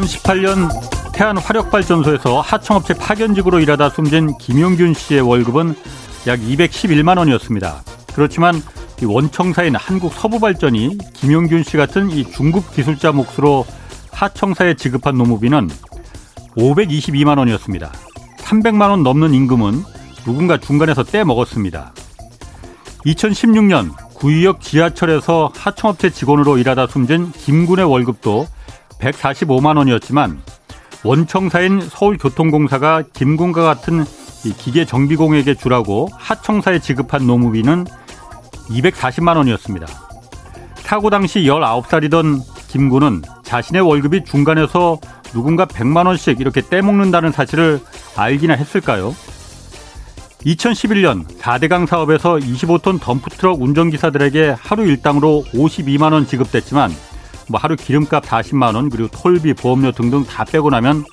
2018년 태안 화력발전소에서 하청업체 파견직으로 일하다 숨진 김용균 씨의 월급은 약 211만 원이었습니다. 그렇지만 원청사인 한국 서부발전이 김용균 씨 같은 이 중급 기술자 몫으로 하청사에 지급한 노무비는 522만 원이었습니다. 300만 원 넘는 임금은 누군가 중간에서 떼먹었습니다. 2016년 구의역 지하철에서 하청업체 직원으로 일하다 숨진 김군의 월급도 145만 원이었지만 원청사인 서울교통공사가 김군과 같은 기계 정비공에게 주라고 하청사에 지급한 노무비는 240만 원이었습니다. 사고 당시 19살이던 김군은 자신의 월급이 중간에서 누군가 100만 원씩 이렇게 떼먹는다는 사실을 알기나 했을까요? 2011년 4대강 사업에서 25톤 덤프트럭 운전기사들에게 하루 일당으로 52만 원 지급됐지만 뭐 하루 기름값 40만 원 그리고 톨비 보험료 등등 다 빼고 나면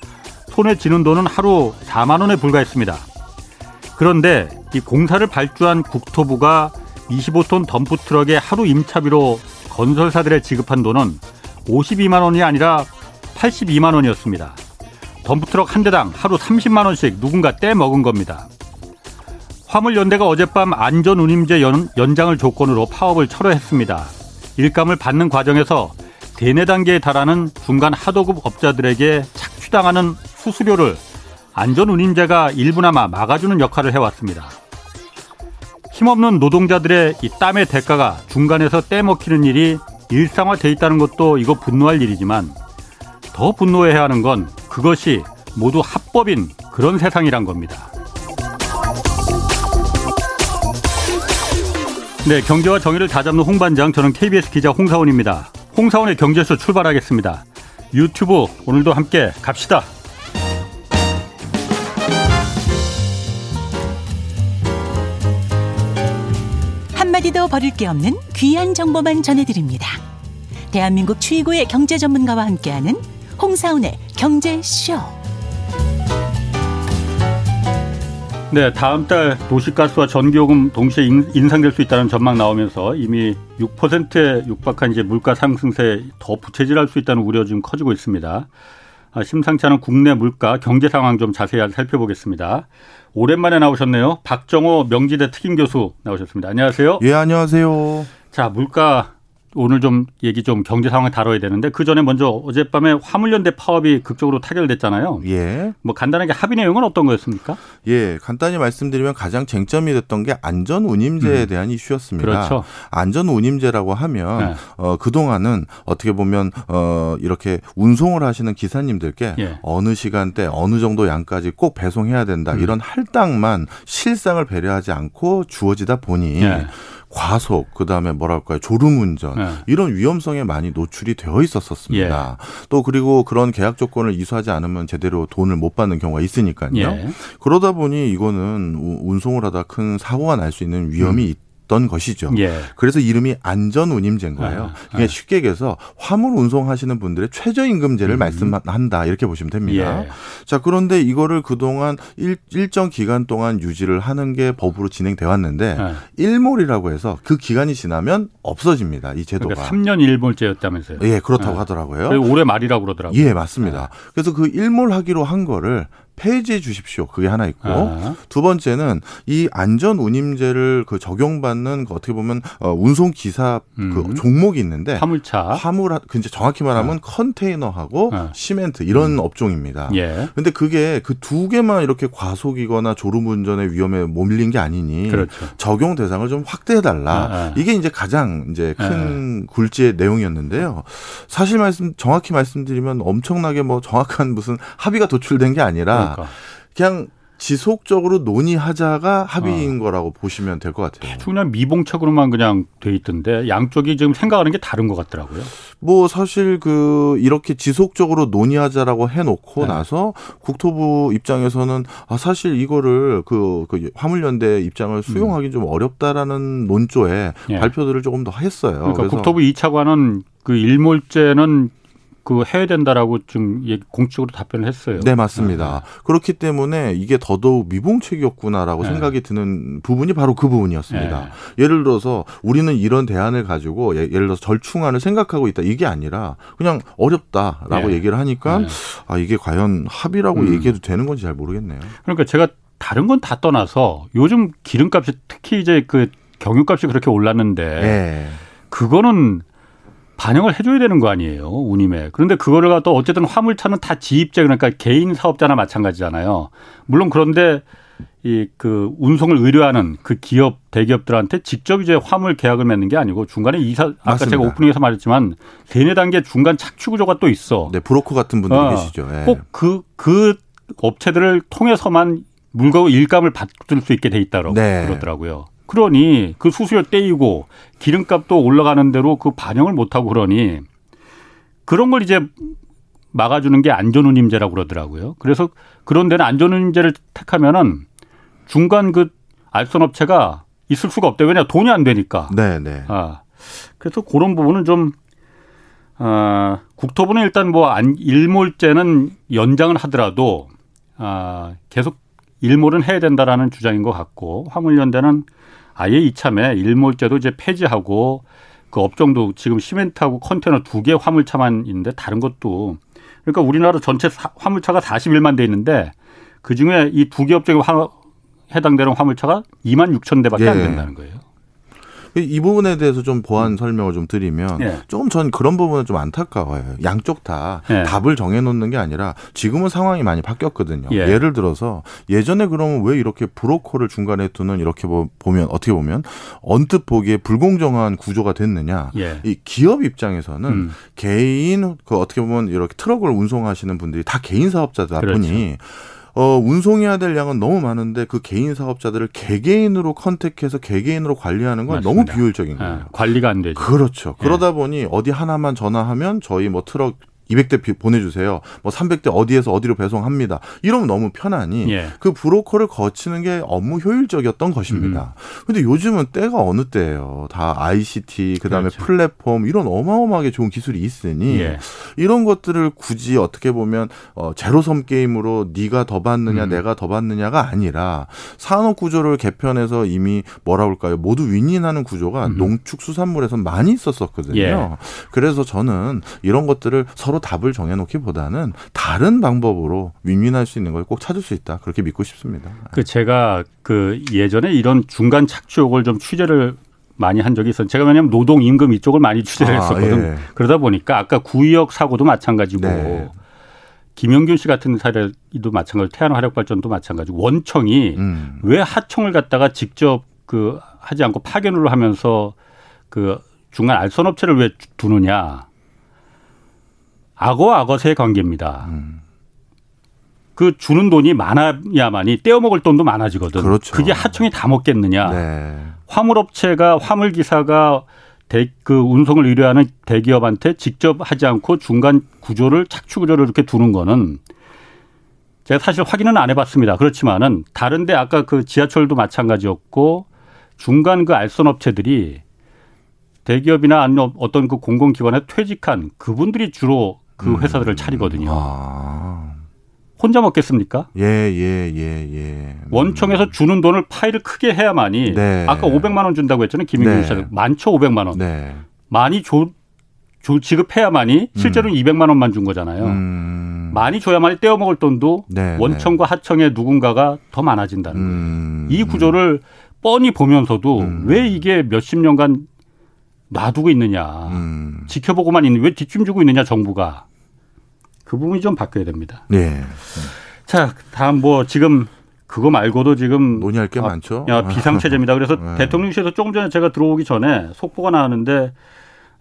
손에 쥐는 돈은 하루 4만 원에 불과했습니다. 그런데 이 공사를 발주한 국토부가 25톤 덤프 트럭의 하루 임차비로 건설사들에 지급한 돈은 52만 원이 아니라 82만 원이었습니다. 덤프 트럭 한 대당 하루 30만 원씩 누군가 떼 먹은 겁니다. 화물연대가 어젯밤 안전운임제 연, 연장을 조건으로 파업을 철회했습니다. 일감을 받는 과정에서 대내 단계에 달하는 중간 하도급 업자들에게 착취당하는 수수료를 안전운임제가 일부나마 막아주는 역할을 해왔습니다. 힘없는 노동자들의 이 땀의 대가가 중간에서 떼먹히는 일이 일상화돼 있다는 것도 이거 분노할 일이지만 더 분노해야 하는 건 그것이 모두 합법인 그런 세상이란 겁니다. 네, 경제와 정의를 다잡는 홍반장, 저는 KBS 기자 홍사원입니다. 홍사원의 경제쇼 출발하겠습니다. 유튜브 오늘도 함께 갑시다. 한마디도 버릴 게 없는 귀한 정보만 전해드립니다. 대한민국 최고의 경제 전문가와 함께하는 홍사운의 경제쇼. 네, 다음 달 도시가스와 전기요금 동시에 인상될 수 있다는 전망 나오면서 이미 6%에 육박한 이제 물가 상승세 더 부채질할 수 있다는 우려 좀 커지고 있습니다. 아, 심상치 않은 국내 물가 경제 상황 좀 자세히 살펴보겠습니다. 오랜만에 나오셨네요. 박정호 명지대 특임 교수 나오셨습니다. 안녕하세요. 예, 안녕하세요. 자, 물가 오늘 좀 얘기 좀 경제 상황 다뤄야 되는데 그 전에 먼저 어젯밤에 화물연대 파업이 극적으로 타결됐잖아요. 예. 뭐 간단하게 합의 내용은 어떤 거였습니까? 예, 간단히 말씀드리면 가장 쟁점이 됐던 게 안전 운임제에 음. 대한 이슈였습니다. 그렇죠. 안전 운임제라고 하면 네. 어, 그 동안은 어떻게 보면 어, 이렇게 운송을 하시는 기사님들께 예. 어느 시간대 어느 정도 양까지 꼭 배송해야 된다 음. 이런 할당만 실상을 배려하지 않고 주어지다 보니. 예. 과속, 그 다음에 뭐랄까요, 졸음운전, 네. 이런 위험성에 많이 노출이 되어 있었었습니다. 예. 또 그리고 그런 계약 조건을 이수하지 않으면 제대로 돈을 못 받는 경우가 있으니까요. 예. 그러다 보니 이거는 운송을 하다 큰 사고가 날 수 있는 위험이 음. 던 것이죠. 예. 그래서 이름이 안전 운임제인 거예요. 아, 이게 아. 쉽게 얘기해서 화물 운송하시는 분들의 최저임금제를 음. 말씀한다 이렇게 보시면 됩니다. 예. 자 그런데 이거를 그동안 일, 일정 기간 동안 유지를 하는 게 법으로 진행돼 왔는데 예. 일몰이라고 해서 그 기간이 지나면 없어집니다. 이 제도가. 그러니까 3년 일몰제였다면서요? 예, 그렇다고 예. 하더라고요. 올해 말이라고 그러더라고요. 예, 맞습니다. 예. 그래서 그 일몰하기로 한 거를 폐지해 주십시오. 그게 하나 있고 아. 두 번째는 이 안전 운임제를 그 적용받는 그 어떻게 보면 어, 운송 기사 그 음. 그 종목이 있는데 화물차 화물 그 이제 정확히 말하면 아. 컨테이너하고 아. 시멘트 이런 음. 업종입니다. 예. 근데 그게 그 두 개만 이렇게 과속이거나 졸음 운전의 위험에 몰린 게 아니니 그렇죠. 적용 대상을 좀 확대해 달라. 아, 아. 이게 이제 가장 이제 큰 아. 굴지의 내용이었는데요. 사실 말씀 정확히 말씀드리면 엄청나게 뭐 정확한 무슨 합의가 도출된 게 아니라 그러니까. 그냥 지속적으로 논의하자가 합의인 어. 거라고 보시면 될 것 같아요. 그냥 미봉책으로만 그냥 돼 있던데 양쪽이 지금 생각하는 게 다른 것 같더라고요. 뭐 사실 그 이렇게 지속적으로 논의하자라고 해놓고 네. 나서 국토부 입장에서는 아 사실 이거를 그, 그 화물연대 입장을 수용하기 음. 좀 어렵다라는 논조에 네. 발표들을 조금 더 했어요. 그러니까 국토부 2차관은 그 일몰제는 그 해야 된다라고 좀 공식적으로 답변을 했어요. 네, 맞습니다. 네. 그렇기 때문에 이게 더더욱 미봉책이었구나라고 네. 생각이 드는 부분이 바로 그 부분이었습니다. 네. 예를 들어서 우리는 이런 대안을 가지고 예, 예를 들어서 절충안을 생각하고 있다 이게 아니라 그냥 어렵다라고 네. 얘기를 하니까 네. 아 이게 과연 합의라고 음. 얘기해도 되는 건지 잘 모르겠네요. 그러니까 제가 다른 건 다 떠나서 요즘 기름값이 특히 이제 그 경유값이 그렇게 올랐는데 네. 그거는 반영을 해줘야 되는 거 아니에요 운임에 그런데 그거를 갖다 어쨌든 화물차는 다 지입자 그러니까 개인 사업자나 마찬가지잖아요 물론 그런데 이 그 운송을 의뢰하는 그 기업 대기업들한테 직접 이제 화물 계약을 맺는 게 아니고 중간에 이사 아까 맞습니다. 제가 오프닝에서 말했지만 세네 단계 중간 착취 구조가 또 있어. 네 브로커 같은 분들 어, 계시죠. 네. 꼭그그 그 업체들을 통해서만 물건 일감을 받을 수 있게 돼 있다고 네. 그러더라고요. 그러니 그 수수료 떼이고 기름값도 올라가는 대로 그 반영을 못하고 그러니 그런 걸 이제 막아주는 게 안전운임제라고 그러더라고요. 그래서 그런 데는 안전운임제를 택하면은 중간 그 알선업체가 있을 수가 없대요. 왜냐 돈이 안 되니까. 네, 네. 아 그래서 그런 부분은 좀 아, 국토부는 일단 뭐 안, 일몰제는 연장을 하더라도 아, 계속 일몰은 해야 된다라는 주장인 것 같고 화물연대는 아예 이참에 일몰제도 이제 폐지하고 그 업종도 지금 시멘트하고 컨테이너 두 개 화물차만 있는데 다른 것도 그러니까 우리나라 전체 화물차가 41만 대 있는데 그 중에 이 두 개 업종에 해당되는 화물차가 2만 6천 대밖에 예. 안 된다는 거예요. 이 부분에 대해서 좀 보완 음. 설명을 좀 드리면 예. 조금 전 그런 부분은 좀 안타까워요. 양쪽 다 예. 답을 정해놓는 게 아니라 지금은 상황이 많이 바뀌었거든요. 예. 를 들어서 예전에 그러면 왜 이렇게 브로커를 중간에 두는 이렇게 보면 어떻게 보면 언뜻 보기에 불공정한 구조가 됐느냐. 예. 이 기업 입장에서는 음. 개인 그 어떻게 보면 이렇게 트럭을 운송하시는 분들이 다 개인 사업자다 그렇죠. 보니 어, 운송해야 될 양은 너무 많은데 그 개인 사업자들을 개개인으로 컨택해서 개개인으로 관리하는 건 맞습니다. 너무 비효율적인 거예요. 아, 관리가 안 되죠. 그렇죠. 그러다 예. 보니 어디 하나만 전화하면 저희 뭐 트럭 200대 보내주세요. 뭐 300대 어디에서 어디로 배송합니다. 이러면 너무 편하니 예. 그 브로커를 거치는 게 업무 효율적이었던 것입니다. 음. 근데 요즘은 때가 어느 때예요. 다 ICT 그다음에 그렇죠. 플랫폼 이런 어마어마하게 좋은 기술이 있으니 예. 이런 것들을 굳이 어떻게 보면 어 제로섬 게임으로 네가 더 받느냐 음. 내가 더 받느냐가 아니라 산업 구조를 개편해서 이미 뭐라 그럴까요? 모두 윈윈하는 구조가 음. 농축수산물에서 많이 있었었거든요. 예. 그래서 저는 이런 것들을 서로 서로 답을 정해놓기보다는 다른 방법으로 윈윈할 수 있는 걸 꼭 찾을 수 있다 그렇게 믿고 싶습니다. 그 제가 그 예전에 이런 중간 착취욕을 좀 취재를 많이 한 적이 있었는데 제가 왜냐하면 노동 임금 이쪽을 많이 취재를 아, 했었거든. 예. 그러다 보니까 아까 구의역 사고도 마찬가지고 네. 김영균 씨 같은 사례도 마찬가지고 태안 화력 발전도 마찬가지고 원청이 음. 왜 하청을 갖다가 직접 그 하지 않고 파견으로 하면서 그 중간 알선 업체를 왜 두느냐. 악어 악어새 관계입니다. 음. 그 주는 돈이 많아야만이 떼어먹을 돈도 많아지거든. 그렇죠. 그게 하청이 다 먹겠느냐. 네. 화물업체가 화물기사가 대, 그 운송을 의뢰하는 대기업한테 직접 하지 않고 중간 구조를 착취 구조를 이렇게 두는 거는 제가 사실 확인은 안 해봤습니다. 그렇지만은 다른데 아까 그 지하철도 마찬가지였고 중간 그 알선 업체들이 대기업이나 아니면 어떤 그 공공기관에 퇴직한 그분들이 주로 그 음. 회사들을 차리거든요. 아. 혼자 먹겠습니까? 예, 예, 예, 예. 음. 원청에서 주는 돈을 파일을 크게 해야만이 네. 아까 500만 원 준다고 했잖아요. 김인균 네. 씨가 많죠 500만 원. 네. 많이 줘, 줘 지급해야만이 실제로는 음. 200만 원만 준 거잖아요. 음. 많이 줘야만이 떼어 먹을 돈도 네, 원청과 네. 하청의 누군가가 더 많아진다는 거예요. 음. 이 구조를 뻔히 보면서도 음. 왜 이게 몇십 년간 놔두고 있느냐. 음. 지켜보고만 있는 왜 뒷짐 주고 있느냐 정부가. 그 부분이 좀 바뀌어야 됩니다. 네. 자, 다음 뭐 지금 그거 말고도 지금 논의할 게 아, 많죠. 야, 비상체제입니다. 그래서 네. 대통령실에서 조금 전에 제가 들어오기 전에 속보가 나왔는데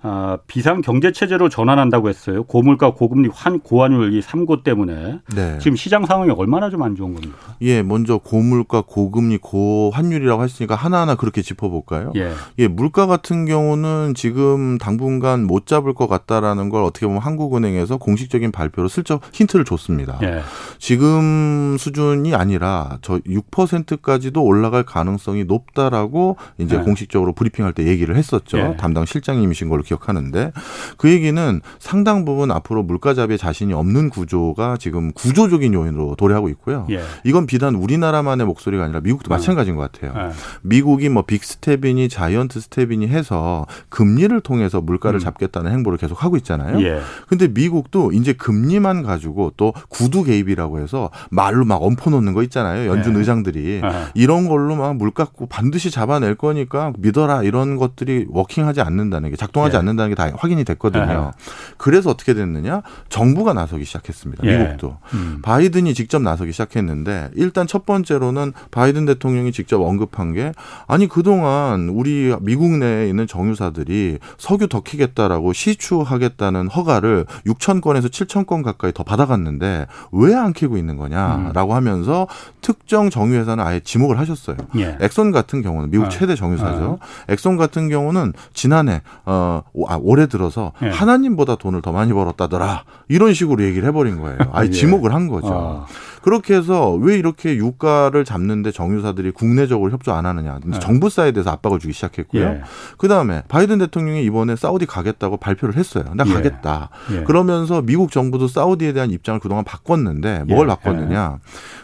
아, 비상 경제 체제로 전환한다고 했어요. 고물가, 고금리, 환 고환율 이 3고 때문에 네. 지금 시장 상황이 얼마나 좀 안 좋은 겁니까? 예, 먼저 고물가, 고금리, 고환율이라고 했으니까 하나하나 그렇게 짚어 볼까요? 예. 예, 물가 같은 경우는 지금 당분간 못 잡을 것 같다라는 걸 어떻게 보면 한국은행에서 공식적인 발표로 슬쩍 힌트를 줬습니다. 예. 지금 수준이 아니라 저 6%까지도 올라갈 가능성이 높다라고 이제 예. 공식적으로 브리핑할 때 얘기를 했었죠. 예. 담당 실장님이신 걸로 기억. 기억하는데 그 얘기는 상당 부분 앞으로 물가 잡이에 자신이 없는 구조가 지금 구조적인 요인으로 도래하고 있고요. 예. 이건 비단 우리나라만의 목소리가 아니라 미국도 음. 마찬가지인 것 같아요. 예. 미국이 뭐 big step이니 giant step이니 해서 금리를 통해서 물가를 음. 잡겠다는 행보를 계속 하고 있잖아요. 예. 근데 미국도 이제 금리만 가지고 또 구두 개입이라고 해서 말로 막 얹어 놓는 거 있잖아요. 연준 예. 의장들이 예. 이런 걸로 막 물가 반드시 잡아낼 거니까 믿어라 이런 것들이 working하지 않는다는 게 작동하지 예. 않는다는 게 다 확인이 됐거든요. 예. 그래서 어떻게 됐느냐? 정부가 나서기 시작했습니다. 미국도 음. 바이든이 직접 나서기 시작했는데 일단 첫 번째로는 바이든 대통령이 직접 언급한 게 아니 그동안 우리 미국 내에 있는 정유사들이 석유 더 키겠다라고 시추하겠다는 허가를 6천 건에서 7천 건 가까이 더 받아갔는데 왜 안 키고 있는 거냐라고 음. 하면서 특정 정유회사는 아예 지목을 하셨어요. 예. 엑손 같은 경우는 미국 아. 최대 정유사죠. 아. 엑손 같은 경우는 지난해 어 아, 올해 들어서 예. 하나님보다 돈을 더 많이 벌었다더라 이런 식으로 얘기를 해버린 거예요. 아예 예. 지목을 한 거죠. 아. 그렇게 해서 왜 이렇게 유가를 잡는데 정유사들이 국내적으로 협조 안 하느냐. 네. 정부 사이드에서 압박을 주기 시작했고요. 예. 그 다음에 바이든 대통령이 이번에 사우디 가겠다고 발표를 했어요. 나 예. 가겠다. 예. 그러면서 미국 정부도 사우디에 대한 입장을 그동안 바꿨는데 뭘 예. 바꿨느냐.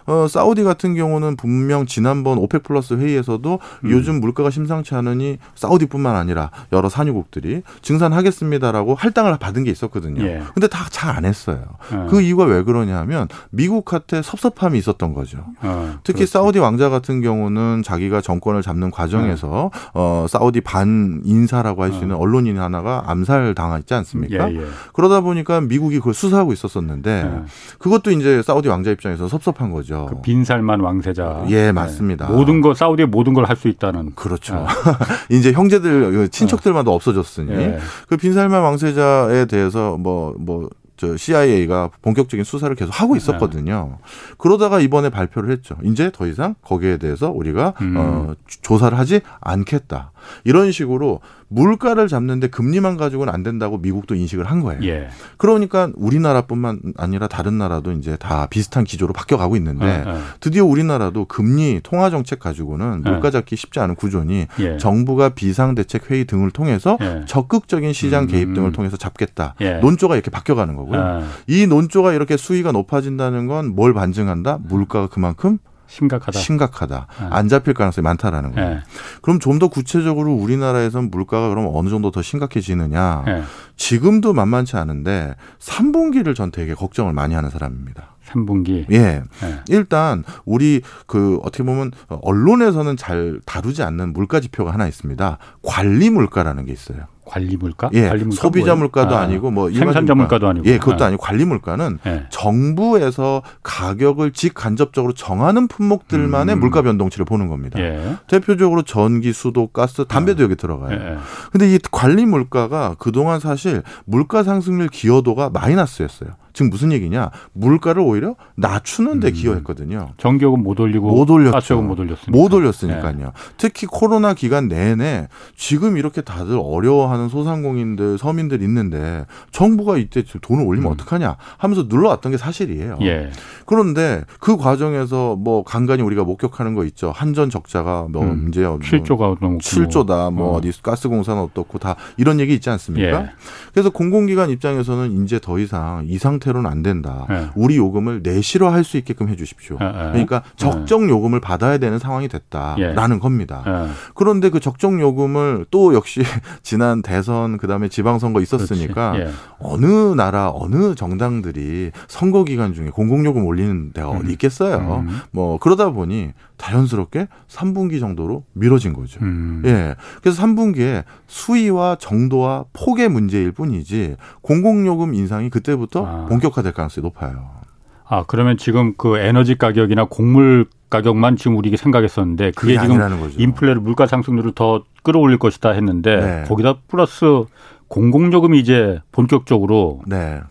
어, 사우디 같은 경우는 분명 지난번 오펙 플러스 회의에서도 음. 요즘 물가가 심상치 않으니 사우디뿐만 아니라 여러 산유국들이 증산하겠습니다라고 할당을 받은 게 있었거든요. 예. 근데 다 잘 안 했어요. 예. 그 이유가 왜 그러냐 하면 미국한테 섭섭함이 있었던 거죠. 아, 특히 그렇지. 사우디 왕자 같은 경우는 자기가 정권을 잡는 과정에서 네. 어, 사우디 반 인사라고 할수 어. 있는 언론인 하나가 암살 당했지 않습니까? 예, 예. 그러다 보니까 미국이 그걸 수사하고 있었었는데 예. 그것도 이제 사우디 왕자 입장에서 섭섭한 거죠. 그 빈살만 왕세자. 예, 네. 맞습니다. 모든 거 사우디의 모든 걸 할 수 있다는. 그렇죠. 네. 이제 형제들 그 친척들마다 없어졌으니 예. 그 빈살만 왕세자에 대해서 뭐뭐 뭐, 저 CIA가 본격적인 수사를 계속 하고 있었거든요. 네. 그러다가 이번에 발표를 했죠. 이제 더 이상 거기에 대해서 우리가 음. 어, 조사를 하지 않겠다. 이런 식으로 물가를 잡는데 금리만 가지고는 안 된다고 미국도 인식을 한 거예요. 예. 그러니까 우리나라뿐만 아니라 다른 나라도 이제 다 비슷한 기조로 바뀌어가고 있는데 예, 예. 드디어 우리나라도 금리 통화 정책 가지고는 예. 물가 잡기 쉽지 않은 구조니 예. 정부가 비상 대책 회의 등을 통해서 예. 적극적인 시장 개입 등을 음. 통해서 잡겠다. 논조가 이렇게 바뀌어가는 거고요. 아. 이 논조가 이렇게 수위가 높아진다는 건 뭘 반증한다? 물가가 그만큼 심각하다. 심각하다. 네. 안 잡힐 가능성이 많다라는 거예요. 네. 그럼 좀 더 구체적으로 우리나라에선 물가가 그럼 어느 정도 더 심각해지느냐? 네. 지금도 만만치 않은데 3분기를 전 되게 걱정을 많이 하는 사람입니다. 3분기. 예. 네. 일단 우리 그 어떻게 보면 언론에서는 잘 다루지 않는 물가 지표가 하나 있습니다. 관리 물가라는 게 있어요. 관리 물가? 예, 관리 물가 소비자 뭐예요? 물가도 아, 니고뭐 생산자 물가 도 아니고. 예, 그것도 아. 니고 관리 물가는 예. 정부에서 가격을 직간접적으로 정하는 품목들만의 음. 물가 변동치를 보는 겁니다. 예. 대표적으로 전기, 수도, 가스, 담배도 아. 여기 들어가요. 예. 근데 이 관리 물가가 그동안 사실 물가 상승률 기여도가 마이너스였어요. 지금 무슨 얘기냐? 물가를 오히려 낮추는 데 음. 기여했거든요. 전기요금 못 올리고 못 올렸죠. 가스요금 못 올렸으니까. 못 올렸으니까요. 네. 특히 코로나 기간 내내 지금 이렇게 다들 어려워하는 소상공인들, 서민들 있는데 정부가 이때 돈을 올리면 음. 어떡하냐 하면서 눌러왔던 게 사실이에요. 예. 그런데 그 과정에서 뭐 간간히 우리가 목격하는 거 있죠. 한전 적자가 뭐 음. 뭐 7조가 넘고 7조다. 뭐 어. 어디 가스공사는 어떻고 다 이런 얘기 있지 않습니까? 예. 그래서 공공기관 입장에서는 이제 더 이상 이 상태 형태로는 안 된다. 네. 우리 요금을 내실화 할수 있게끔 해 주십시오. 네. 그러니까 적정 요금을 받아야 되는 상황이 됐다라는 예. 겁니다. 그런데 그 적정 요금을 또 역시 지난 대선 그다음에 지방선거 있었으니까 예. 어느 나라 어느 정당들이 선거 기간 중에 공공요금 올리는 데가 어디 음. 있겠어요. 음. 뭐 그러다 보니 자연스럽게 3분기 정도로 미뤄진 거죠. 음. 예. 그래서 3분기에 수위와 정도와 폭의 문제일 뿐이지 공공요금 인상이 그때부터 아. 본격화될 가능성이 높아요. 아, 그러면 지금 그 에너지 가격이나 곡물 가격만 지금 우리 생각했었는데 그게, 그게 지금 인플레를 물가 상승률을 더 끌어올릴 것이다 했는데 네. 거기다 플러스 공공요금이 이제 본격적으로 네.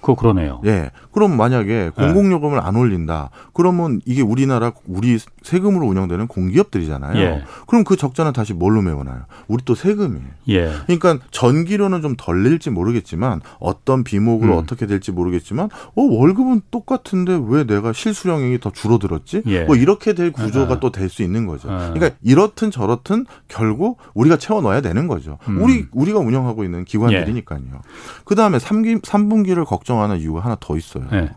그거 그러네요. 예. 그럼 만약에 공공요금을 네. 안 올린다. 그러면 이게 우리나라 우리 세금으로 운영되는 공기업들이잖아요. 예. 그럼 그 적자는 다시 뭘로 메우나요? 우리 또 세금이에요. 예. 그러니까 전기료는 좀 덜 낼지 모르겠지만 어떤 비목으로 음. 어떻게 될지 모르겠지만 어 월급은 똑같은데 왜 내가 실수령액이 더 줄어들었지? 예. 뭐 이렇게 될 구조가 아. 또될 수 있는 거죠. 아. 그러니까 이렇든 저렇든 결국 우리가 채워 넣어야 되는 거죠. 음. 우리 우리가 운영하고 있는 기관들이니까요. 예. 그다음에 3기 3분기를 걱정하는 이유가 하나 더 있어요. 예.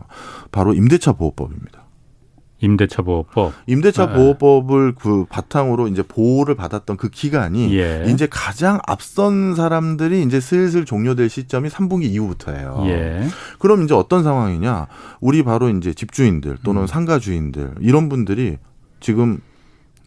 바로 임대차 보호법입니다. 임대차 보호법. 임대차 네. 보호법을 그 바탕으로 이제 보호를 받았던 그 기간이 예. 이제 가장 앞선 사람들이 이제 슬슬 종료될 시점이 3분기 이후부터예요. 예. 그럼 이제 어떤 상황이냐? 우리 바로 이제 집주인들 또는 음. 상가 주인들 이런 분들이 지금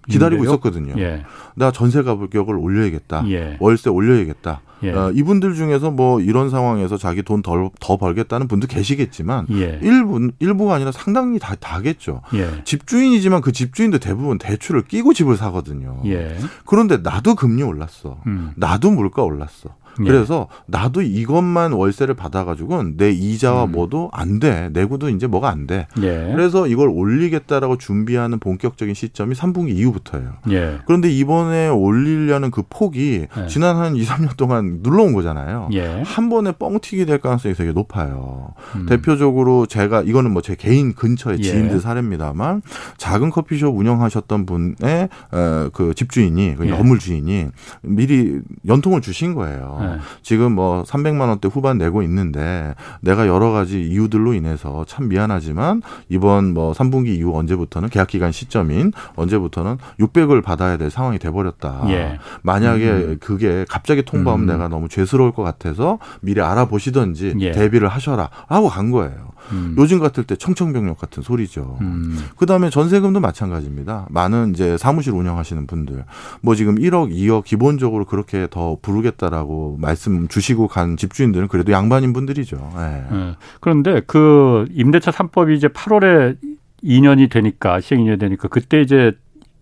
기다리고 임대요? 있었거든요. 예. 나 전세 가격을 올려야겠다. 예. 월세 올려야겠다. 예. 어, 이분들 중에서 뭐 이런 상황에서 자기 돈 덜 더 벌겠다는 분도 계시겠지만 예. 일부 일부가 아니라 상당히 다 다겠죠. 예. 집주인이지만 그 집주인도 대부분 대출을 끼고 집을 사거든요. 예. 그런데 나도 금리 올랐어. 음. 나도 물가 올랐어. 예. 그래서 나도 이것만 월세를 받아가지고는 내 이자와 음. 뭐도 안 돼. 내구도 이제 뭐가 안 돼. 예. 그래서 이걸 올리겠다라고 준비하는 본격적인 시점이 3분기 이후부터예요. 예. 그런데 이번에 올리려는 그 폭이 예. 지난 한 2, 3년 동안 눌러온 거잖아요. 예. 한 번에 뻥튀기 될 가능성이 되게 높아요. 음. 대표적으로 제가 이거는 뭐 제 개인 근처의 예. 지인들 사례입니다만 작은 커피숍 운영하셨던 분의 어, 그 집주인이 그 건물 주인이 미리 연통을 주신 거예요. 네. 지금 뭐 300만 원대 후반 내고 있는데 내가 여러 가지 이유들로 인해서 참 미안하지만 이번 뭐 3분기 이후 언제부터는 계약 기간 시점인 언제부터는 600을 받아야 될 상황이 돼 버렸다. 예. 만약에 음. 그게 갑자기 통보하면 음. 내가 너무 죄스러울 것 같아서 미리 알아보시던지 예. 대비를 하셔라 하고 간 거예요. 음. 요즘 같을 때 청청병력 같은 소리죠. 음. 그다음에 전세금도 마찬가지입니다. 많은 이제 사무실 운영하시는 분들 뭐 지금 1억, 2억 기본적으로 그렇게 더 부르겠다라고 말씀 주시고 간 집주인들은 그래도 양반인 분들이죠. 네. 네. 그런데 그 임대차 3법이 이제 8월에 2년이 되니까 시행 2년이 되니까 그때 이제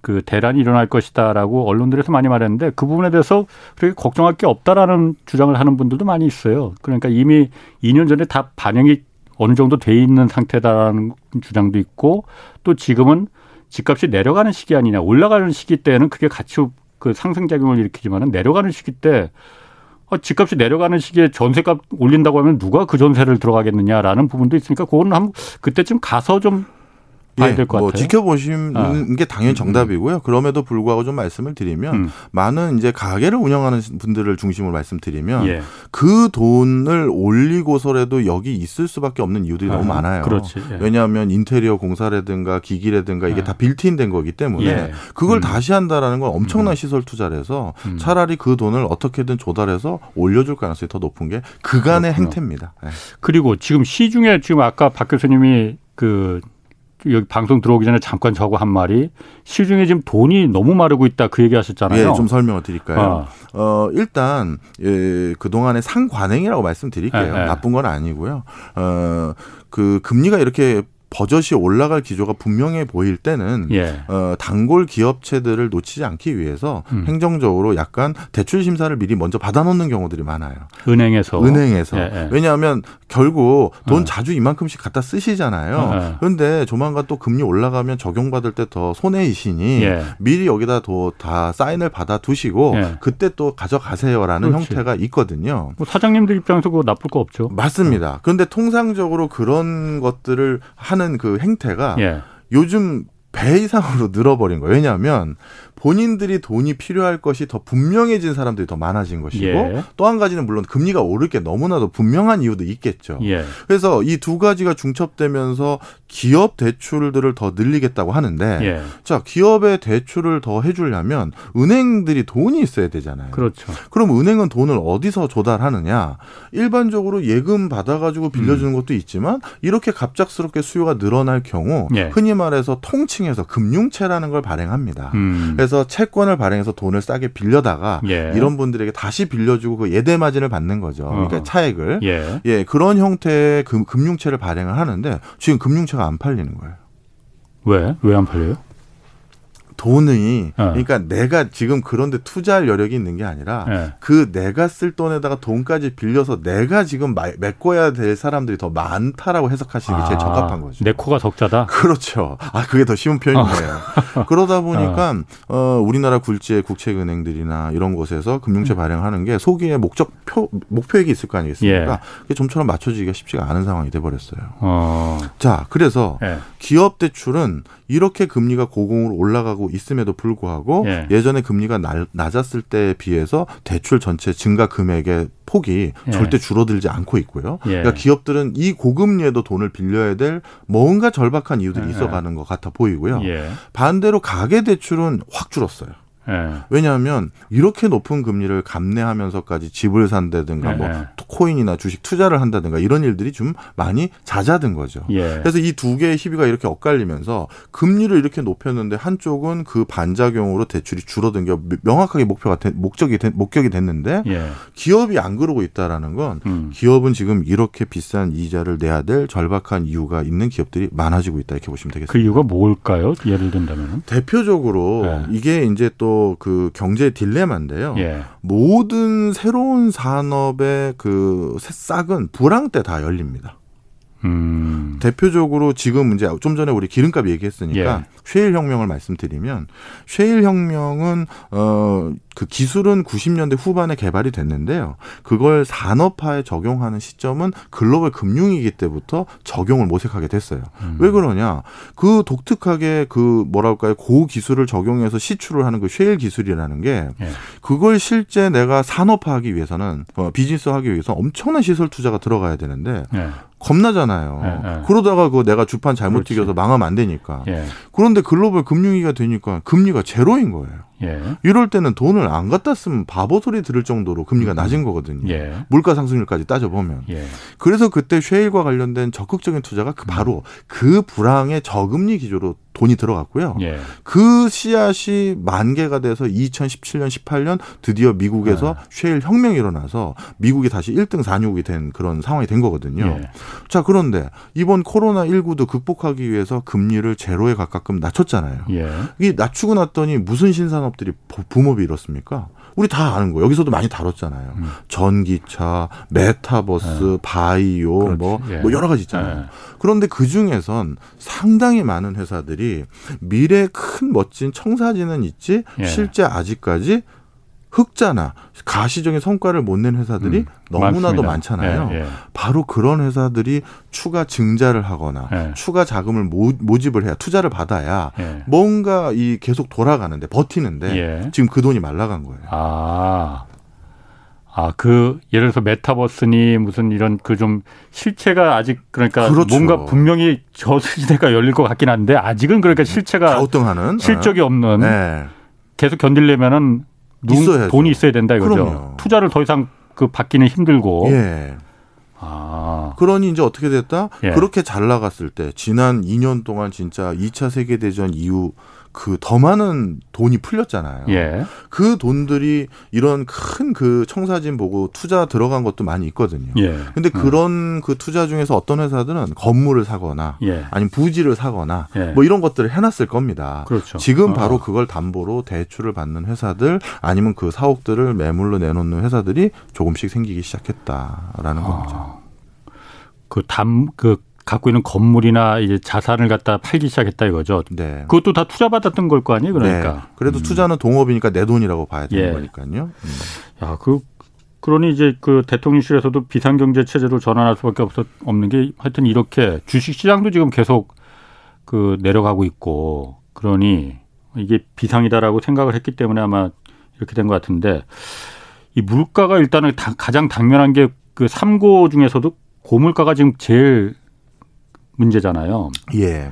그 대란이 일어날 것이다라고 언론들에서 많이 말했는데 그 부분에 대해서 그렇게 걱정할 게 없다라는 주장을 하는 분들도 많이 있어요. 그러니까 이미 2년 전에 다 반영이 어느 정도 돼 있는 상태다라는 주장도 있고 또 지금은 집값이 내려가는 시기 아니냐 올라가는 시기 때는 그게 같이 그 상승 작용을 일으키지만은 내려가는 시기 때 어, 집값이 내려가는 시기에 전세값 올린다고 하면 누가 그 전세를 들어가겠느냐라는 부분도 있으니까 그거는 한 그때쯤 가서 좀 봐야 예, 될것 뭐 같아요. 지켜보시는 아. 게 당연히 정답이고요. 그럼에도 불구하고 좀 말씀을 드리면 음. 많은 이제 가게를 운영하는 분들을 중심으로 말씀드리면 예. 그 돈을 올리고서라도 여기 있을 수밖에 없는 이유들이 아, 너무 많아요. 그렇지. 예. 왜냐하면 인테리어 공사라든가 기기라든가 이게 예. 다 빌트인 된 거기 때문에 예. 그걸 음. 다시 한다라는 건 엄청난 음. 시설 투자를 해서 음. 차라리 그 돈을 어떻게든 조달해서 올려줄 가능성이 더 높은 게 그간의 그렇구나. 행태입니다. 예. 그리고 지금 시중에 지금 아까 박 교수님이 그 여기 방송 들어오기 전에 잠깐 저거 한 말이 시중에 지금 돈이 너무 마르고 있다 그 얘기 하셨잖아요. 예, 좀 설명을 드릴까요? 어, 어 일단 예, 그 동안의 상관행이라고 말씀드릴게요. 예, 예. 나쁜 건 아니고요. 어, 그 금리가 이렇게 버젓이 올라갈 기조가 분명해 보일 때는 예. 어, 단골 기업체들을 놓치지 않기 위해서 음. 행정적으로 약간 대출 심사를 미리 먼저 받아놓는 경우들이 많아요. 은행에서 은행에서 예, 예. 왜냐하면 결국 돈 어. 자주 이만큼씩 갖다 쓰시잖아요. 어, 어. 그런데 조만간 또 금리 올라가면 적용받을 때 더 손해이시니 예. 미리 여기다 다 사인을 받아 두시고 예. 그때 또 가져가세요라는 그렇지. 형태가 있거든요. 뭐 사장님들 입장에서 그거 나쁠 거 없죠. 맞습니다. 그런데 통상적으로 그런 것들을 하는 하는 그 행태가 예. 요즘 배 이상으로 늘어버린 거예요. 왜냐하면 본인들이 돈이 필요할 것이 더 분명해진 사람들이 더 많아진 것이고 예. 또한 가지는 물론 금리가 오를 게 너무나도 분명한 이유도 있겠죠. 예. 그래서 이 두 가지가 중첩되면서 기업 대출들을 더 늘리겠다고 하는데 예. 자 기업의 대출을 더 해주려면 은행들이 돈이 있어야 되잖아요. 그렇죠. 그럼 은행은 돈을 어디서 조달하느냐? 일반적으로 예금 받아가지고 빌려주는 음. 것도 있지만 이렇게 갑작스럽게 수요가 늘어날 경우 예. 흔히 말해서 통칭해서 금융채라는 걸 발행합니다. 음. 그래서 그래서 채권을 발행해서 돈을 싸게 빌려다가 예. 이런 분들에게 다시 빌려주고 그 예대 마진을 받는 거죠. 그러니까 어. 차액을 예. 예. 그런 형태의 금, 금융채를 발행을 하는데 지금 금융채가 안 팔리는 거예요. 왜? 왜 안 팔려요? 돈이 어. 그러니까 내가 지금 그런데 투자할 여력이 있는 게 아니라 네. 그 내가 쓸 돈에다가 돈까지 빌려서 내가 지금 메꿔야 될 사람들이 더 많다라고 해석하시는 게 제일 아, 적합한 거죠. 내 코가 적자다. 그렇죠. 아 그게 더 쉬운 표현이네요. 어. 그러다 보니까 어. 어, 우리나라 굴지의 국책은행들이나 이런 곳에서 금융채 음. 발행하는 게 소기의 목적표 목표액이 있을 거 아니겠습니까? 예. 그게 좀처럼 맞춰지기가 쉽지가 않은 상황이 돼 버렸어요. 어. 자 그래서 예. 기업 대출은 이렇게 금리가 고공으로 올라가고 있음에도 불구하고 예. 전에 금리가 낮았을 때에 비해서 대출 전체 증가 금액의 폭이 예. 절대 줄어들지 않고 있고요. 예. 그러니까 기업들은 이 고금리에도 돈을 빌려야 될 뭔가 절박한 이유들이 예. 있어가는 것 같아 보이고요. 예. 반대로 가계 대출은 확 줄었어요. 예. 왜냐하면 이렇게 높은 금리를 감내하면서까지 집을 산다든가 예. 뭐 코인이나 주식 투자를 한다든가 이런 일들이 좀 많이 잦아든 거죠. 예. 그래서 이 두 개의 시비가 이렇게 엇갈리면서 금리를 이렇게 높였는데 한쪽은 그 반작용으로 대출이 줄어든 게 명확하게 목표가 된, 목적이 된, 목격이 됐는데 예. 기업이 안 그러고 있다라는 건 음. 기업은 지금 이렇게 비싼 이자를 내야 될 절박한 이유가 있는 기업들이 많아지고 있다 이렇게 보시면 되겠습니다. 그 이유가 뭘까요? 예를 든다면 대표적으로 예. 이게 이제 또그 경제 딜레마인데요. 예. 모든 새로운 산업의 그 새싹은 불황 때 다 열립니다. 음. 대표적으로 지금 이제 좀 전에 우리 기름값 얘기했으니까 예. 쉐일 혁명을 말씀드리면 쉐일 혁명은 어 그 기술은 90년대 후반에 개발이 됐는데요. 그걸 산업화에 적용하는 시점은 글로벌 금융위기 때부터 적용을 모색하게 됐어요. 음. 왜 그러냐? 그 독특하게 그 뭐랄까요 고 기술을 적용해서 시출을 하는 그 쉐일 기술이라는 게 예. 그걸 실제 내가 산업화하기 위해서는 어, 비즈니스하기 위해서 엄청난 시설 투자가 들어가야 되는데 예. 겁나잖아요. 예, 예. 그러다가 그 내가 주판 잘못 튀겨서 망하면 안 되니까. 예. 그런데 글로벌 금융위기가 되니까 금리가 제로인 거예요. 예. 이럴 때는 돈을 안 갖다 쓰면 바보 소리 들을 정도로 금리가 음. 낮은 거거든요. 예. 물가 상승률까지 따져보면. 예. 그래서 그때 쉐일과 관련된 적극적인 투자가 그 바로 음. 그 불황의 저금리 기조로 돈이 들어갔고요. 예. 그 씨앗이 만 개가 돼서 2017년, 18년 드디어 미국에서 예. 쉐일 혁명이 일어나서 미국이 다시 1등 산유국이 된 그런 상황이 된 거거든요. 예. 자, 그런데 이번 코로나19도 극복하기 위해서 금리를 제로에 가깝게 낮췄잖아요. 예. 이게 낮추고 났더니 무슨 신산업 산업들이 붐업이 이렇습니까? 우리 다 아는 거 여기서도 많이 다뤘잖아요. 음. 전기차, 메타버스, 네. 바이오, 뭐, 예. 뭐 여러 가지 있잖아요. 네. 그런데 그 중에선 상당히 많은 회사들이 미래 큰 멋진 청사진은 있지 예. 실제 아직까지 흑자나 가시적인 성과를 못 낸 회사들이 음, 너무나도 많습니다. 많잖아요. 예, 예. 바로 그런 회사들이 추가 증자를 하거나 예. 추가 자금을 모, 집을 해야 투자를 받아야 예. 뭔가 이 계속 돌아가는데 버티는데 예. 지금 그 돈이 말라간 거예요. 아. 아, 그, 예를 들어서 메타버스니 무슨 이런 그 좀 실체가 아직 그러니까 그렇죠. 뭔가 분명히 저시대가 열릴 것 같긴 한데 아직은 그러니까 실체가 가우등하는 실적이 없는 네. 계속 견딜려면은 있어야죠. 돈이 있어야 된다 이거죠. 그럼요. 투자를 더 이상 그 받기는 힘들고. 예. 아. 그러니 이제 어떻게 됐다? 예. 그렇게 잘 나갔을 때 지난 2년 동안 진짜 2차 세계 대전 이후 그 더 많은 돈이 풀렸잖아요. 예. 그 돈들이 이런 큰 그 청사진 보고 투자 들어간 것도 많이 있거든요. 예. 근데 음. 그런 음. 그 투자 중에서 어떤 회사들은 건물을 사거나 예. 아니면 부지를 사거나 예. 뭐 이런 것들을 해놨을 겁니다. 그렇죠. 지금 어. 바로 그걸 담보로 대출을 받는 회사들 아니면 그 사옥들을 매물로 내놓는 회사들이 조금씩 생기기 시작했다라는 어. 겁니다. 그 담, 그 갖고 있는 건물이나 이제 자산을 갖다 팔기 시작했다 이거죠. 네. 그것도 다 투자 받았던 걸 거 아니에요, 그러니까. 네. 그래도 음. 투자는 동업이니까 내 돈이라고 봐야 되는 예. 거니까요. 음. 야, 그 그러니 이제 그 대통령실에서도 비상경제 체제로 전환할 수밖에 없었 없는 게 하여튼 이렇게 주식 시장도 지금 계속 그 내려가고 있고 그러니 이게 비상이다라고 생각을 했기 때문에 아마 이렇게 된 것 같은데 이 물가가 일단은 다, 가장 당면한 게 그 삼고 중에서도 고물가가 지금 제일 문제잖아요. 예.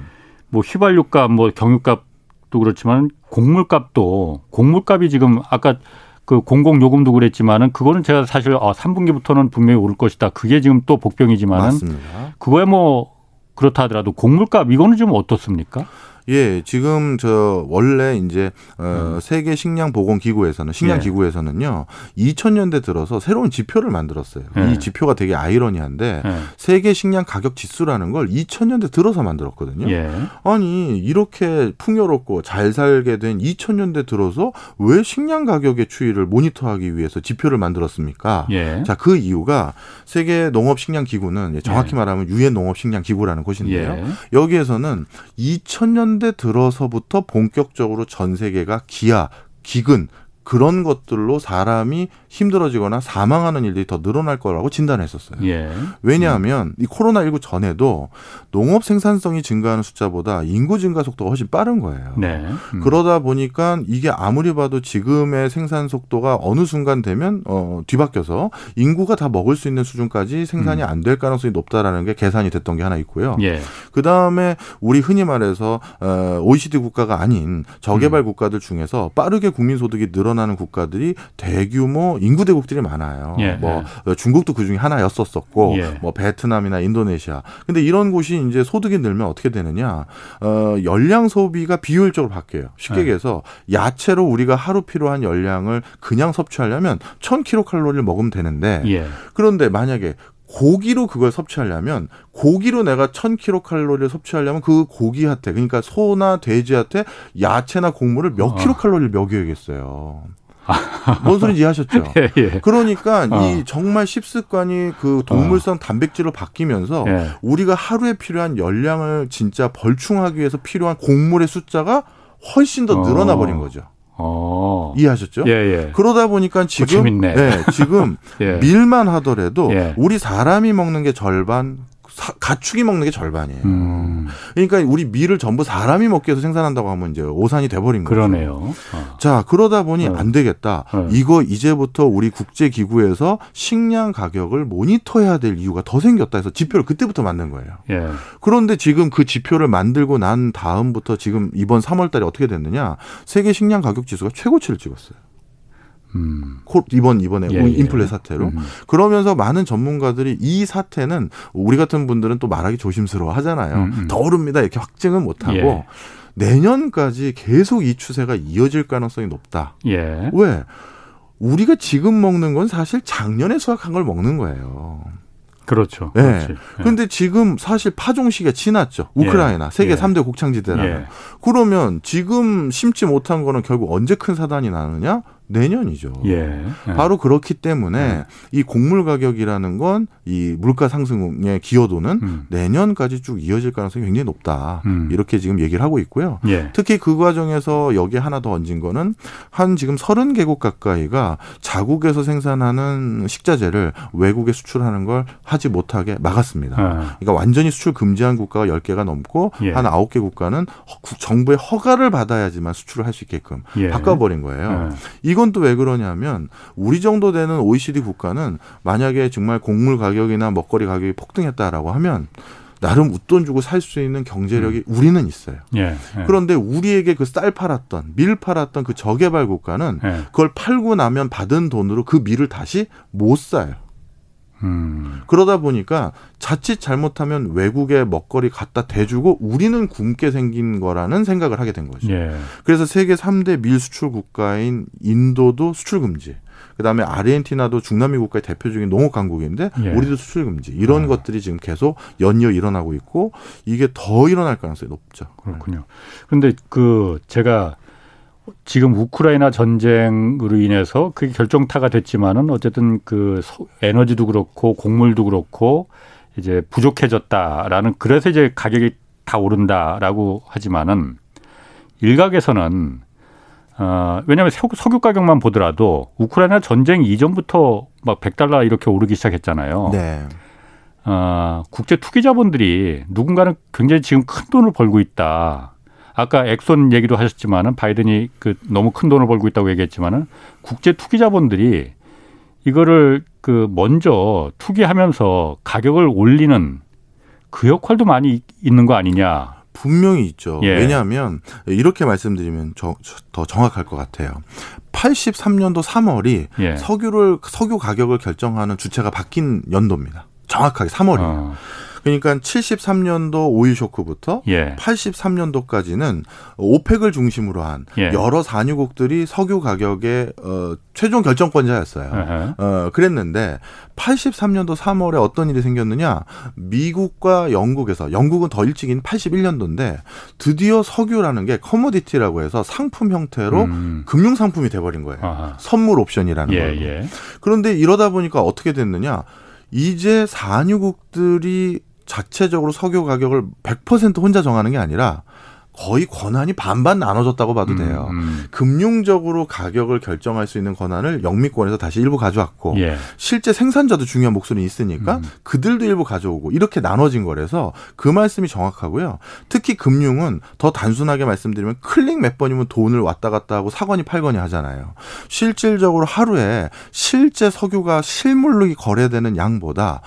뭐 휘발유값, 뭐 경유값도 그렇지만 곡물값도 곡물값이 지금 아까 그 공공 요금도 그랬지만은 그거는 제가 사실 아 3분기부터는 분명히 오를 것이다. 그게 지금 또 복병이지만은 맞습니다. 그거에 뭐 그렇다 하더라도 곡물값 이거는 좀 어떻습니까? 예, 지금 저 원래 이제 어 음. 세계 식량 보건 기구에서는 식량 예. 기구에서는요. 2000년대 들어서 새로운 지표를 만들었어요. 예. 이 지표가 되게 아이러니한데 예. 세계 식량 가격 지수라는 걸 2000년대 들어서 만들었거든요. 예. 아니, 이렇게 풍요롭고 잘 살게 된 2000년대 들어서 왜 식량 가격의 추이를 모니터하기 위해서 지표를 만들었습니까? 예. 자, 그 이유가 세계 농업 식량 기구는 정확히 말하면 유엔 농업 식량 기구라는 곳인데요. 여기에서는 2000년 2000년대 들어서부터 본격적으로 전 세계가 기아, 기근 그런 것들로 사람이 힘들어지거나 사망하는 일들이 더 늘어날 거라고 진단했었어요. 예. 왜냐하면 이 코로나19 전에도 농업 생산성이 증가하는 숫자보다 인구 증가 속도가 훨씬 빠른 거예요. 네. 음. 그러다 보니까 이게 아무리 봐도 지금의 생산 속도가 어느 순간 되면 어, 뒤바뀌어서 인구가 다 먹을 수 있는 수준까지 생산이 음. 안될 가능성이 높다라는 게 계산이 됐던 게 하나 있고요. 예. 그 다음에 우리 흔히 말해서 어, OECD 국가가 아닌 저개발 음. 국가들 중에서 빠르게 국민 소득이 늘어나 늘어나는 국가들이 대규모 인구 대국들이 많아요. 예, 뭐 예. 중국도 그 중에 하나였었었고, 예. 뭐 베트남이나 인도네시아. 근데 이런 곳이 이제 소득이 늘면 어떻게 되느냐? 어, 열량 소비가 비효율적으로 바뀌어요. 쉽게 얘기해서 예. 야채로 우리가 하루 필요한 열량을 그냥 섭취하려면 1000kcal를 먹으면 되는데, 예. 그런데 만약에 고기로 그걸 섭취하려면 고기로 내가 1000kcal를 섭취하려면 그 고기한테 그러니까 소나 돼지한테 야채나 곡물을 몇 킬로칼로리를 먹여야겠어요. 뭔 소리인지 이해하셨죠? 예, 예. 그러니까 어. 이 정말 식습관이 그 동물성 어. 단백질로 바뀌면서 예. 우리가 하루에 필요한 열량을 진짜 벌충하기 위해서 필요한 곡물의 숫자가 훨씬 더 늘어나 버린 거죠. 어. 이해하셨죠? 예, 예. 그러다 보니까 지금 네, 지금 예. 밀만 하더라도 예. 우리 사람이 먹는 게 절반, 사, 가축이 먹는 게 절반이에요. 음. 그러니까 우리 밀을 전부 사람이 먹기 위해서 생산한다고 하면 이제 오산이 돼버린 거죠. 그러네요. 어. 자 그러다 보니 어. 안 되겠다. 어. 이거 이제부터 우리 국제 기구에서 식량 가격을 모니터해야 될 이유가 더 생겼다 해서 지표를 그때부터 만든 거예요. 예. 그런데 지금 그 지표를 만들고 난 다음부터 지금 이번 3월달에 어떻게 됐느냐? 세계 식량 가격 지수가 최고치를 찍었어요. 음. 이번 이번에 예, 예, 인플레 사태로 음. 그러면서 많은 전문가들이 이 사태는 우리 같은 분들은 또 말하기 조심스러워 하잖아요. 음, 음. 더 오릅니다 이렇게 확증은 못 하고 예. 내년까지 계속 이 추세가 이어질 가능성이 높다. 예. 왜? 우리가 지금 먹는 건 사실 작년에 수확한 걸 먹는 거예요. 그렇죠. 네. 그렇지. 그런데 지금 사실 파종 시기가 지났죠. 우크라이나 예. 세계 예. 3대 곡창지대라면. 예. 그러면 지금 심지 못한 거는 결국 언제 큰 사단이 나느냐? 내년이죠. 예. 예. 바로 그렇기 때문에 예. 이 곡물 가격이라는 건 이 물가 상승의 기여도는 음. 내년까지 쭉 이어질 가능성이 굉장히 높다. 음. 이렇게 지금 얘기를 하고 있고요. 예. 특히 그 과정에서 여기에 하나 더 얹은 거는 한 지금 서른 개국 가까이가 자국에서 생산하는 식자재를 외국에 수출하는 걸 하지 못하게 막았습니다. 아. 그러니까 완전히 수출 금지한 국가가 열개가 넘고 예. 한 아홉 개 국가는 정부의 허가를 받아야지만 수출을 할 수 있게끔 예. 바꿔버린 거예요. 이거 이건 또 왜 그러냐면 우리 정도 되는 OECD 국가는 만약에 정말 곡물 가격이나 먹거리 가격이 폭등했다라고 하면 나름 웃돈 주고 살 수 있는 경제력이 음. 우리는 있어요. 예, 예. 그런데 우리에게 그 쌀 팔았던 밀 팔았던 그 저개발 국가는 예. 그걸 팔고 나면 받은 돈으로 그 밀을 다시 못 사요. 음. 그러다 보니까 자칫 잘못하면 외국에 먹거리 갖다 대주고 우리는 굶게 생긴 거라는 생각을 하게 된 거죠. 예. 그래서 세계 3대 밀 수출 국가인 인도도 수출 금지. 그다음에 아르헨티나도 중남미 국가의 대표적인 농업 강국인데 예. 우리도 수출 금지. 이런 아. 것들이 지금 계속 연이어 일어나고 있고 이게 더 일어날 가능성이 높죠. 그렇군요. 그런데 그 제가 지금 우크라이나 전쟁으로 인해서 그게 결정타가 됐지만은 어쨌든 그 에너지도 그렇고 곡물도 그렇고 이제 부족해졌다라는 그래서 이제 가격이 다 오른다라고 하지만은 일각에서는 어, 왜냐하면 석유 가격만 보더라도 우크라이나 전쟁 이전부터 막 100달러 이렇게 오르기 시작했잖아요. 네. 어, 국제 투기 자본들이 누군가는 굉장히 지금 큰 돈을 벌고 있다. 아까 엑손 얘기도 하셨지만은 바이든이 그 너무 큰 돈을 벌고 있다고 얘기했지만은 국제 투기 자본들이 이거를 그 먼저 투기하면서 가격을 올리는 그 역할도 많이 있는 거 아니냐. 분명히 있죠. 예. 왜냐하면 이렇게 말씀드리면 저, 더 정확할 것 같아요. 83년도 3월이 예. 석유를 석유 가격을 결정하는 주체가 바뀐 연도입니다. 정확하게 3월이에요. 어. 그러니까 73년도 오일 쇼크부터 예. 83년도까지는 오펙을 중심으로 한 예. 여러 산유국들이 석유 가격의 어, 최종 결정권자였어요. uh-huh. 어, 그랬는데 83년도 3월에 어떤 일이 생겼느냐? 미국과 영국에서 영국은 더 일찍인 81년도인데 드디어 석유라는 게 커머디티라고 해서 상품 형태로 음. 금융 상품이 돼 버린 거예요. uh-huh. 선물 옵션이라는 예, 거예요. 예. 그런데 이러다 보니까 어떻게 됐느냐? 이제 산유국들이 자체적으로 석유 가격을 100% 혼자 정하는 게 아니라 거의 권한이 반반 나눠졌다고 봐도 음, 돼요. 음, 음. 금융적으로 가격을 결정할 수 있는 권한을 영미권에서 다시 일부 가져왔고 예. 실제 생산자도 중요한 목소리 있으니까 음. 그들도 일부 가져오고 이렇게 나눠진 거라서 그 말씀이 정확하고요. 특히 금융은 더 단순하게 말씀드리면 클릭 몇 번이면 돈을 왔다 갔다 하고 사거니 팔거니 하잖아요. 실질적으로 하루에 실제 석유가 실물로 거래되는 양보다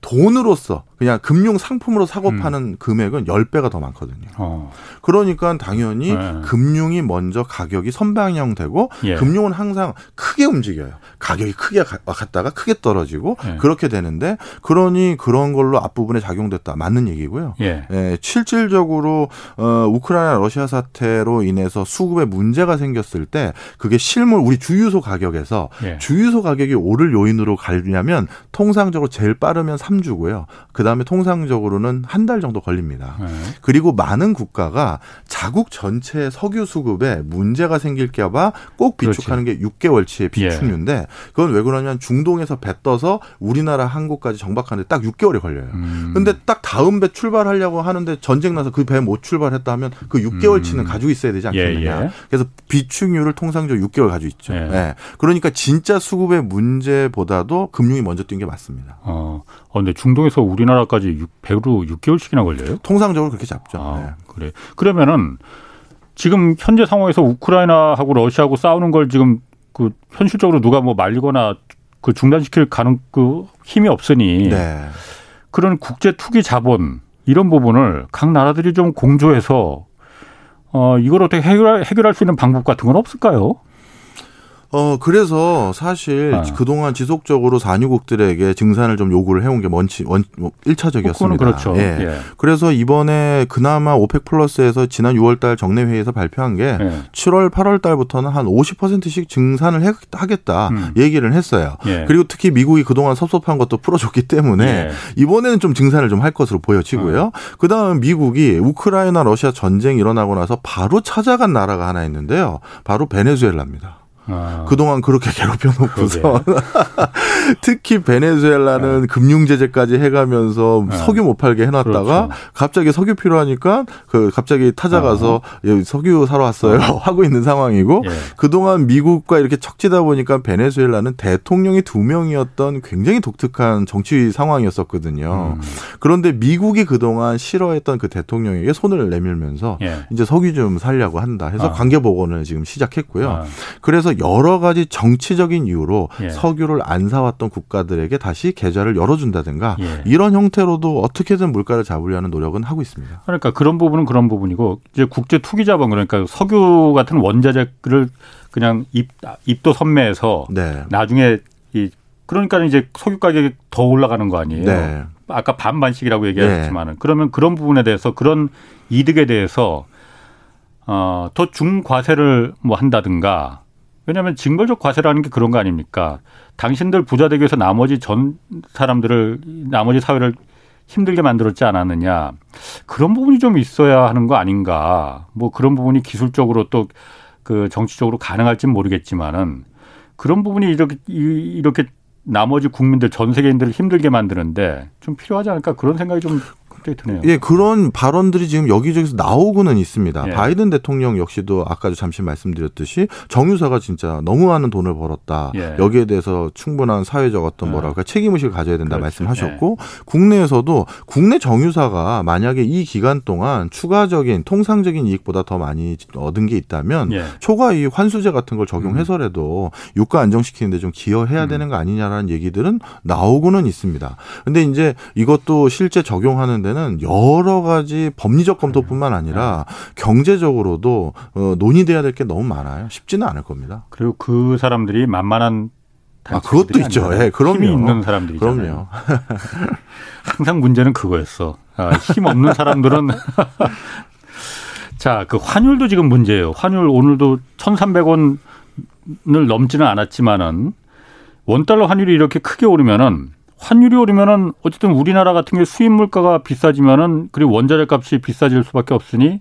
돈으로서 그냥 금융 상품으로 사고 음. 파는 금액은 10배가 더 많거든요. 어. 그러니까 당연히 네. 금융이 먼저 가격이 선방형되고 예. 금융은 항상 크게 움직여요. 가격이 크게 갔다가 크게 떨어지고 예. 그렇게 되는데 그러니 그런 걸로 앞부분에 작용됐다. 맞는 얘기고요. 예. 예 실질적으로 어 우크라이나 러시아 사태로 인해서 수급에 문제가 생겼을 때 그게 실물 우리 주유소 가격에서 예. 주유소 가격이 오를 요인으로 가려면 통상적으로 제일 빠르면 3주고요. 그 다음에 통상적으로는 한 달 정도 걸립니다. 네. 그리고 많은 국가가 자국 전체 석유 수급에 문제가 생길까 봐 꼭 비축하는 그렇지. 게 6개월치의 비축류인데 예. 그건 왜 그러냐면 중동에서 배 떠서 우리나라 한국까지 정박하는데 딱 6개월이 걸려요. 음. 근데 딱 다음 배 출발하려고 하는데 전쟁 나서 그 배 못 출발했다 하면 그 6개월치는 음. 가지고 있어야 되지 않겠느냐. 예, 예. 그래서 비축률을 통상적으로 6개월 가지고 있죠. 예. 네. 그러니까 진짜 수급의 문제보다도 금융이 먼저 뛴 게 맞습니다. 어. 어, 근데 중동에서 우리나라까지 6, 배로 6개월씩이나 걸려요? 통상적으로 그렇게 잡죠. 아, 네. 그래. 그러면은 지금 현재 상황에서 우크라이나하고 러시아하고 싸우는 걸 지금 그 현실적으로 누가 뭐 말리거나 그 중단시킬 가능 그 힘이 없으니 네. 그런 국제 투기 자본 이런 부분을 각 나라들이 좀 공조해서 어 이걸 어떻게 해결 해결할 수 있는 방법 같은 건 없을까요? 어, 그래서 사실 아. 그동안 지속적으로 산유국들에게 증산을 좀 요구를 해온 게 원치, 원, 1차적이었습니다. 뭐, 그렇죠. 예. 예. 그래서 이번에 그나마 오펙 플러스에서 지난 6월 달 정례회의에서 발표한 게 예. 7월, 8월 달부터는 한 50%씩 증산을 해, 하겠다 음. 얘기를 했어요. 예. 그리고 특히 미국이 그동안 섭섭한 것도 풀어줬기 때문에 예. 이번에는 좀 증산을 좀 할 것으로 보여지고요. 어. 그 다음 미국이 우크라이나 러시아 전쟁이 일어나고 나서 바로 찾아간 나라가 하나 있는데요. 바로 베네수엘라입니다. 아. 그동안 그렇게 괴롭혀 놓고서 특히 베네수엘라는 네. 금융 제재까지 해가면서 네. 석유 못 팔게 해놨다가 그렇죠. 갑자기 석유 필요하니까 그 갑자기 타자가서 어. 석유 사러 왔어요 어. 하고 있는 상황이고 예. 그동안 미국과 이렇게 척지다 보니까 베네수엘라는 대통령이 두 명이었던 굉장히 독특한 정치 상황이었었거든요. 음. 그런데 미국이 그동안 싫어했던 그 대통령에게 손을 내밀면서 예. 이제 석유 좀 살려고 한다 해서 아. 관계 복원을 지금 시작했고요. 아. 그래서 여러 가지 정치적인 이유로 예. 석유를 안 사왔던 국가들에게 다시 계좌를 열어준다든가 예. 이런 형태로도 어떻게든 물가를 잡으려는 노력은 하고 있습니다. 그러니까 그런 부분은 그런 부분이고 이제 국제 투기 자본 그러니까 석유 같은 원자재를 그냥 입 입도 선매해서 네. 나중에 이 그러니까 이제 석유 가격이 더 올라가는 거 아니에요. 네. 아까 반반씩이라고 얘기하셨지만은 네. 그러면 그런 부분에 대해서 그런 이득에 대해서 어, 더 중과세를 뭐 한다든가 왜냐하면 징벌적 과세라는 게 그런 거 아닙니까? 당신들 부자 되기 위해서 나머지 전 사람들을 나머지 사회를 힘들게 만들었지 않았느냐. 그런 부분이 좀 있어야 하는 거 아닌가. 뭐 그런 부분이 기술적으로 또 그 정치적으로 가능할지는 모르겠지만은 그런 부분이 이렇게 이렇게 나머지 국민들 전 세계인들을 힘들게 만드는데 좀 필요하지 않을까 그런 생각이 좀 생각이 드네요. 예, 그런 발언들이 지금 여기저기서 나오고는 있습니다. 예. 바이든 대통령 역시도 아까도 잠시 말씀드렸듯이 정유사가 진짜 너무 많은 돈을 벌었다. 예. 여기에 대해서 충분한 사회적 어떤 예. 뭐랄까 책임의식을 가져야 된다 그렇죠. 말씀하셨고 예. 국내에서도 국내 정유사가 만약에 이 기간 동안 추가적인 통상적인 이익보다 더 많이 얻은 게 있다면 예. 초과 이익 환수제 같은 걸 적용해서라도 음. 유가 안정시키는데 좀 기여해야 음. 되는 거 아니냐라는 얘기들은 나오고는 있습니다. 근데 이제 이것도 실제 적용하는 데는 여러 가지 법리적 검토뿐만 아니라 경제적으로도 어, 논의돼야 될 게 너무 많아요. 쉽지는 않을 겁니다. 그리고 그 사람들이 만만한 아, 그것도 있죠. 예, 그럼요. 힘이 있는 사람들이잖아요. 그럼요. 항상 문제는 그거였어. 아, 힘 없는 사람들은 자, 그 환율도 지금 문제예요. 환율 오늘도 1,300원을 넘지는 않았지만은 원달러 환율이 이렇게 크게 오르면은 환율이 오르면은 어쨌든 우리나라 같은 경우 수입 물가가 비싸지만은 그리고 원자재 값이 비싸질 수밖에 없으니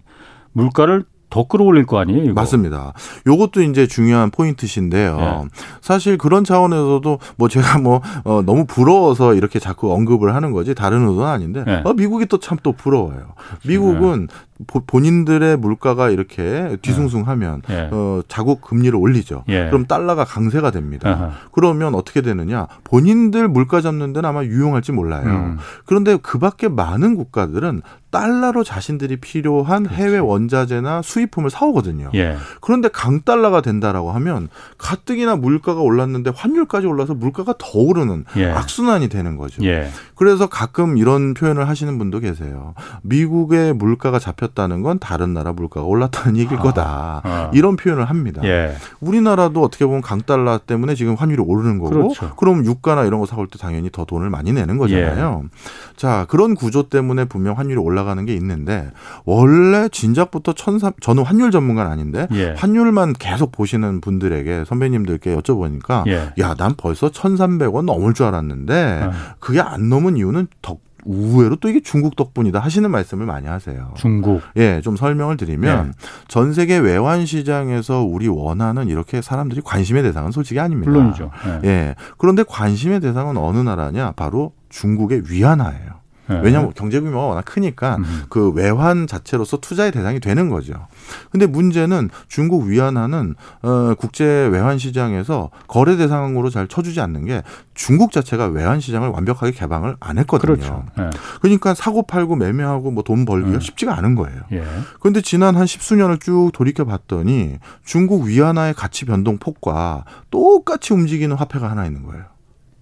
물가를 더 끌어올릴 거 아니에요? 이거. 맞습니다. 요것도 이제 중요한 포인트신데요. 네. 사실 그런 차원에서도 뭐 제가 뭐 어, 너무 부러워서 이렇게 자꾸 언급을 하는 거지 다른 의도는 아닌데 네. 어, 미국이 또 참또 부러워요. 미국은 네. 본인들의 물가가 이렇게 뒤숭숭하면 예. 어, 자국 금리를 올리죠. 예. 그럼 달러가 강세가 됩니다. 아하. 그러면 어떻게 되느냐? 본인들 물가 잡는 데는 아마 유용할지 몰라요. 음. 그런데 그밖에 많은 국가들은 달러로 자신들이 필요한 그렇지. 해외 원자재나 수입품을 사오거든요. 예. 그런데 강달러가 된다라고 하면 가뜩이나 물가가 올랐는데 환율까지 올라서 물가가 더 오르는 예. 악순환이 되는 거죠. 예. 그래서 가끔 이런 표현을 하시는 분도 계세요. 미국의 물가가 잡혀 잡혔다는 건 다른 나라 물가가 올랐다는 얘기일 아, 거다. 아. 이런 표현을 합니다. 예. 우리나라도 어떻게 보면 강달러 때문에 지금 환율이 오르는 거고 그렇죠. 그럼 유가나 이런 거 사올 때 당연히 더 돈을 많이 내는 거잖아요. 예. 자, 그런 구조 때문에 분명 환율이 올라가는 게 있는데 원래 진작부터 천삼 저는 환율 전문가는 아닌데 예. 환율만 계속 보시는 분들에게 선배님들께 여쭤보니까 예. 야, 난 벌써 천삼백 원 넘을 줄 알았는데 아. 그게 안 넘은 이유는 덕 우회로 또 이게 중국 덕분이다 하시는 말씀을 많이 하세요. 중국. 예, 좀 설명을 드리면 네. 전 세계 외환 시장에서 우리 원하는 이렇게 사람들이 관심의 대상은 솔직히 아닙니다. 물론이죠. 네. 예. 그런데 관심의 대상은 어느 나라냐? 바로 중국의 위안화예요. 네. 왜냐하면 경제 규모가 워낙 크니까 음. 그 외환 자체로서 투자의 대상이 되는 거죠. 근데 문제는 중국 위안화는 어 국제 외환 시장에서 거래 대상으로 잘 쳐주지 않는 게 중국 자체가 외환 시장을 완벽하게 개방을 안 했거든요. 그렇죠. 네. 그러니까 사고 팔고 매매하고 뭐 돈 벌기가 네. 쉽지가 않은 거예요. 예. 그런데 지난 한 십수년을 쭉 돌이켜 봤더니 중국 위안화의 가치 변동 폭과 똑같이 움직이는 화폐가 하나 있는 거예요.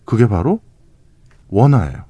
그게 바로 원화예요.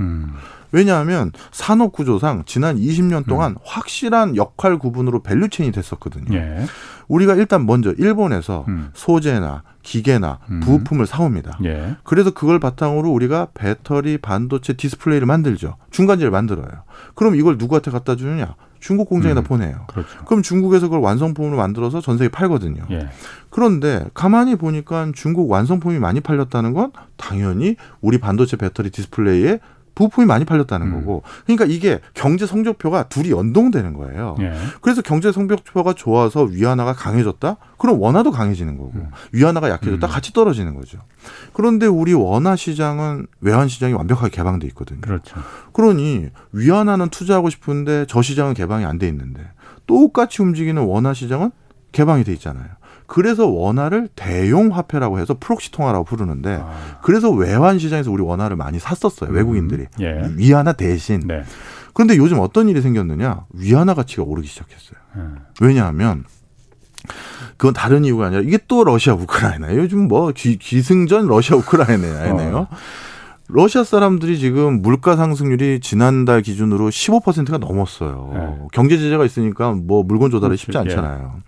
음. 왜냐하면 산업 구조상 지난 20년 동안 음. 확실한 역할 구분으로 value chain이 됐었거든요. 예. 우리가 일단 먼저 일본에서 음. 소재나 기계나 음. 부품을 사옵니다. 예. 그래서 그걸 바탕으로 우리가 배터리, 반도체, 디스플레이를 만들죠. 중간재를 만들어요. 그럼 이걸 누구한테 갖다 주느냐? 중국 공장에다 음. 보내요. 그렇죠. 그럼 중국에서 그걸 완성품으로 만들어서 전 세계에 팔거든요. 예. 그런데 가만히 보니까 중국 완성품이 많이 팔렸다는 건 당연히 우리 반도체 배터리 디스플레이에 부품이 많이 팔렸다는 음. 거고. 그러니까 이게 경제 성적표가 둘이 연동되는 거예요. 예. 그래서 경제 성적표가 좋아서 위안화가 강해졌다? 그럼 원화도 강해지는 거고. 음. 위안화가 약해졌다? 음. 같이 떨어지는 거죠. 그런데 우리 원화 시장은 외환 시장이 완벽하게 개방돼 있거든요. 그렇죠. 그러니 위안화는 투자하고 싶은데 저 시장은 개방이 안 돼 있는데 똑같이 움직이는 원화 시장은 개방이 돼 있잖아요. 그래서 원화를 대용 화폐라고 해서 proxy 통화라고 부르는데 아. 그래서 외환 시장에서 우리 원화를 많이 샀었어요. 음. 외국인들이. 예. 위안화 대신. 네. 그런데 요즘 어떤 일이 생겼느냐? 위안화 가치가 오르기 시작했어요. 음. 왜냐하면 그건 다른 이유가 아니라 이게 또 러시아 우크라이나 요즘 뭐 기, 승전 러시아 우크라이나예요. 어. 러시아 사람들이 지금 물가 상승률이 지난달 기준으로 15%가 넘었어요. 네. 경제 제재가 있으니까 뭐 물건 조달이 쉽지 그렇죠. 않잖아요. 예.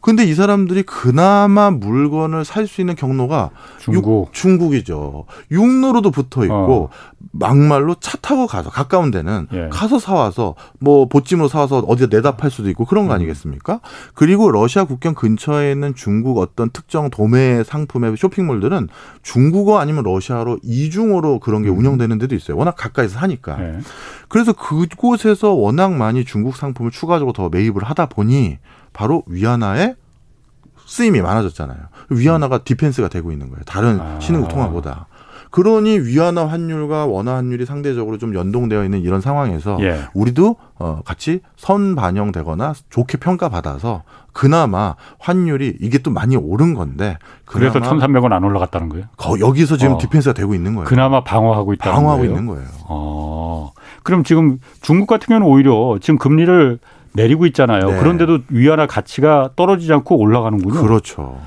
근데 이 사람들이 그나마 물건을 살 수 있는 경로가 중국. 육, 중국이죠. 육로로도 붙어 있고 어. 막말로 차 타고 가서 가까운 데는 예. 가서 사와서 뭐 보찜으로 사와서 어디다 내다 팔 수도 있고 그런 거 음. 아니겠습니까? 그리고 러시아 국경 근처에 있는 중국 어떤 특정 도매 상품의 쇼핑몰들은 중국어 아니면 러시아로 이중어로 그 런게 음. 운영되는 데도 있어요. 워낙 가까이서 사니까. 예. 그래서 그곳에서 워낙 많이 중국 상품을 추가적으로 더 매입을 하다 보니 바로 위안화에 쓰임이 많아졌잖아요. 위안화가 디펜스가 되고 있는 거예요. 다른 아. 신흥국 통화보다. 그러니 위안화 환율과 원화 환율이 상대적으로 좀 연동되어 있는 이런 상황에서 예. 우리도 어 같이 선 반영되거나 좋게 평가받아서 그나마 환율이 이게 또 많이 오른 건데 그래서 1,300원 안 올라갔다는 거예요? 거, 여기서 지금 어. 디펜스가 되고 있는 거예요. 그나마 방어하고 있다는 방어하고 거예요. 있는 거예요. 어. 그럼 지금 중국 같은 경우는 오히려 지금 금리를 내리고 있잖아요. 네. 그런데도 위안화 가치가 떨어지지 않고 올라가는군요. 그렇죠.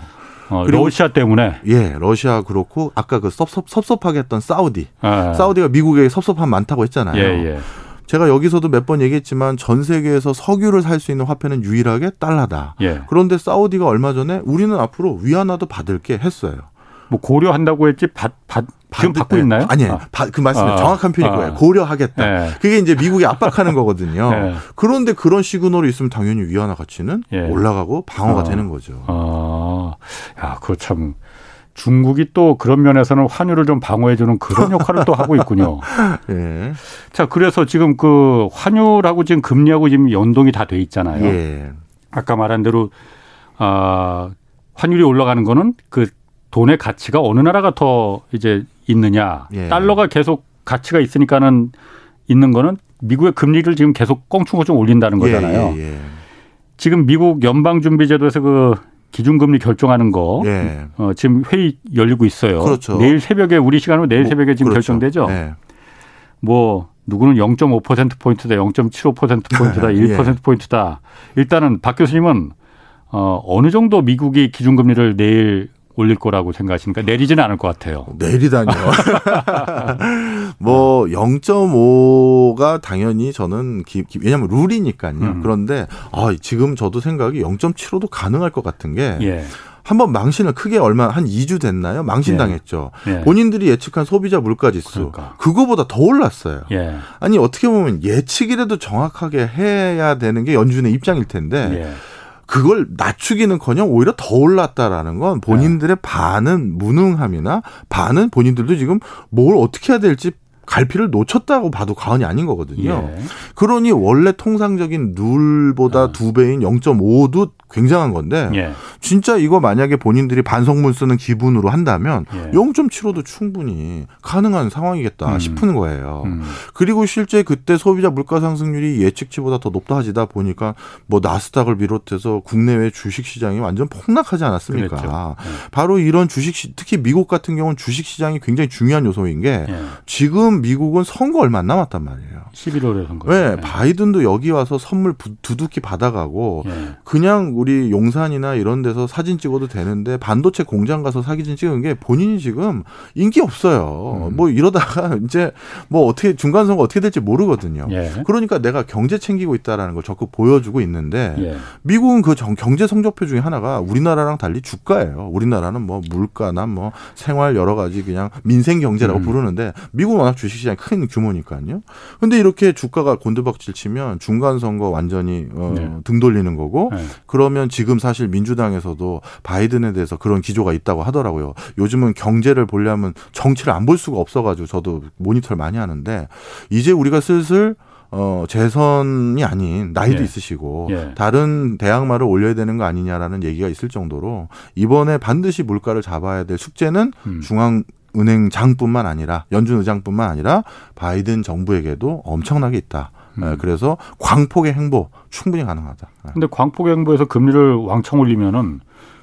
어, 러시아 때문에. 예, 러시아 그렇고 아까 그 섭섭, 섭섭하게 했던 사우디. 아. 사우디가 미국에 섭섭함 많다고 했잖아요. 예, 예. 제가 여기서도 몇 번 얘기했지만 전 세계에서 석유를 살 수 있는 화폐는 유일하게 달러다. 예. 그런데 사우디가 얼마 전에 우리는 앞으로 위안화도 받을게 했어요. 뭐 고려한다고 했지 받, 받, 지금 받고 있나요? 아니에요. 아. 그 말씀은 아. 정확한 표현일 아. 거예요. 고려하겠다. 네. 그게 이제 미국이 압박하는 거거든요. 네. 그런데 그런 시그널이 있으면 당연히 위안화 가치는 네. 올라가고 방어가 어. 되는 거죠. 아, 야, 그거 참. 중국이 또 그런 면에서는 환율을 좀 방어해주는 그런 역할을 또 하고 있군요. 예. 자, 그래서 지금 그 환율하고 지금 금리하고 지금 연동이 다 돼 있잖아요. 예. 아까 말한 대로 아 환율이 올라가는 거는 그 돈의 가치가 어느 나라가 더 이제 있느냐. 예. 달러가 계속 가치가 있으니까는 있는 거는 미국의 금리를 지금 계속 껑충껑충 올린다는 예, 거잖아요. 예, 예, 지금 미국 연방준비제도에서 그 기준금리 결정하는 거 예. 어, 지금 회의 열리고 있어요. 그렇죠. 내일 새벽에 우리 시간으로 내일 뭐, 새벽에 지금 그렇죠. 결정되죠. 예. 뭐 누구는 0.5% 포인트다, 0.75% 포인트다, 1% 포인트다. 일단은 박 교수님은 어, 어느 정도 미국이 기준금리를 내일 올릴 거라고 생각하십니까? 내리지는 않을 것 같아요. 내리다니요. 뭐 0.5가 당연히 저는 기, 기, 왜냐하면 룰이니까요. 음. 그런데 아, 지금 저도 생각이 0.75도 가능할 것 같은 게 예. 한번 망신을 크게 얼마 한 2주 됐나요? 망신 당했죠. 예. 예. 본인들이 예측한 소비자 물가 지수 그러니까. 그거보다 더 올랐어요. 예. 아니 어떻게 보면 예측이라도 정확하게 해야 되는 게 연준의 입장일 텐데 예. 그걸 낮추기는커녕 오히려 더 올랐다라는 건 본인들의 네. 반은 무능함이나 반은 본인들도 지금 뭘 어떻게 해야 될지 갈피를 놓쳤다고 봐도 과언이 아닌 거거든요. 예. 그러니 원래 통상적인 룰보다 아. 두 배인 0.5도 굉장한 건데 예. 진짜 이거 만약에 본인들이 반성문 쓰는 기분으로 한다면 예. 0.75도 충분히 가능한 상황이겠다 음. 싶은 거예요. 음. 그리고 실제 그때 소비자 물가 상승률이 예측치보다 더 높다 하지다 보니까 뭐 나스닥을 비롯해서 국내외 주식 시장이 완전 폭락하지 않았습니까? 그렇죠. 네. 바로 이런 주식 특히 미국 같은 경우는 주식 시장이 굉장히 중요한 요소인 게 예. 지금 미국은 선거 얼마 안 남았단 말이에요. 11월에 선거. 네, 바이든도 여기 와서 선물 두둑히 받아가고 예. 그냥 우리 용산이나 이런 데서 사진 찍어도 되는데 반도체 공장 가서 사진 찍은 게 본인이 지금 인기 없어요. 음. 뭐 이러다가 이제 뭐 어떻게 중간 선거 어떻게 될지 모르거든요. 예. 그러니까 내가 경제 챙기고 있다라는 걸 적극 보여주고 있는데 예. 미국은 그 경제 성적표 중에 하나가 우리나라랑 달리 주가예요. 우리나라는 뭐 물가나 뭐 생활 여러 가지 그냥 민생 경제라고 음. 부르는데 미국은 워낙 주식시장이 큰 규모니까요. 근데 이렇게 주가가 곤두박질 치면 중간 선거 완전히 어, 네. 등 돌리는 거고 네. 그러면 지금 사실 민주당에서도 바이든에 대해서 그런 기조가 있다고 하더라고요. 요즘은 경제를 보려면 정치를 안 볼 수가 없어가지고 저도 모니터를 많이 하는데 이제 우리가 슬슬 어, 재선이 아닌 나이도 예. 있으시고 예. 다른 대항마를 올려야 되는 거 아니냐라는 얘기가 있을 정도로 이번에 반드시 물가를 잡아야 될 숙제는 음. 중앙 은행장뿐만 아니라 연준 의장뿐만 아니라 바이든 정부에게도 엄청나게 있다. 음. 예, 그래서 광폭의 행보 충분히 가능하다. 예. 근데 광폭의 행보에서 금리를 왕창 올리면은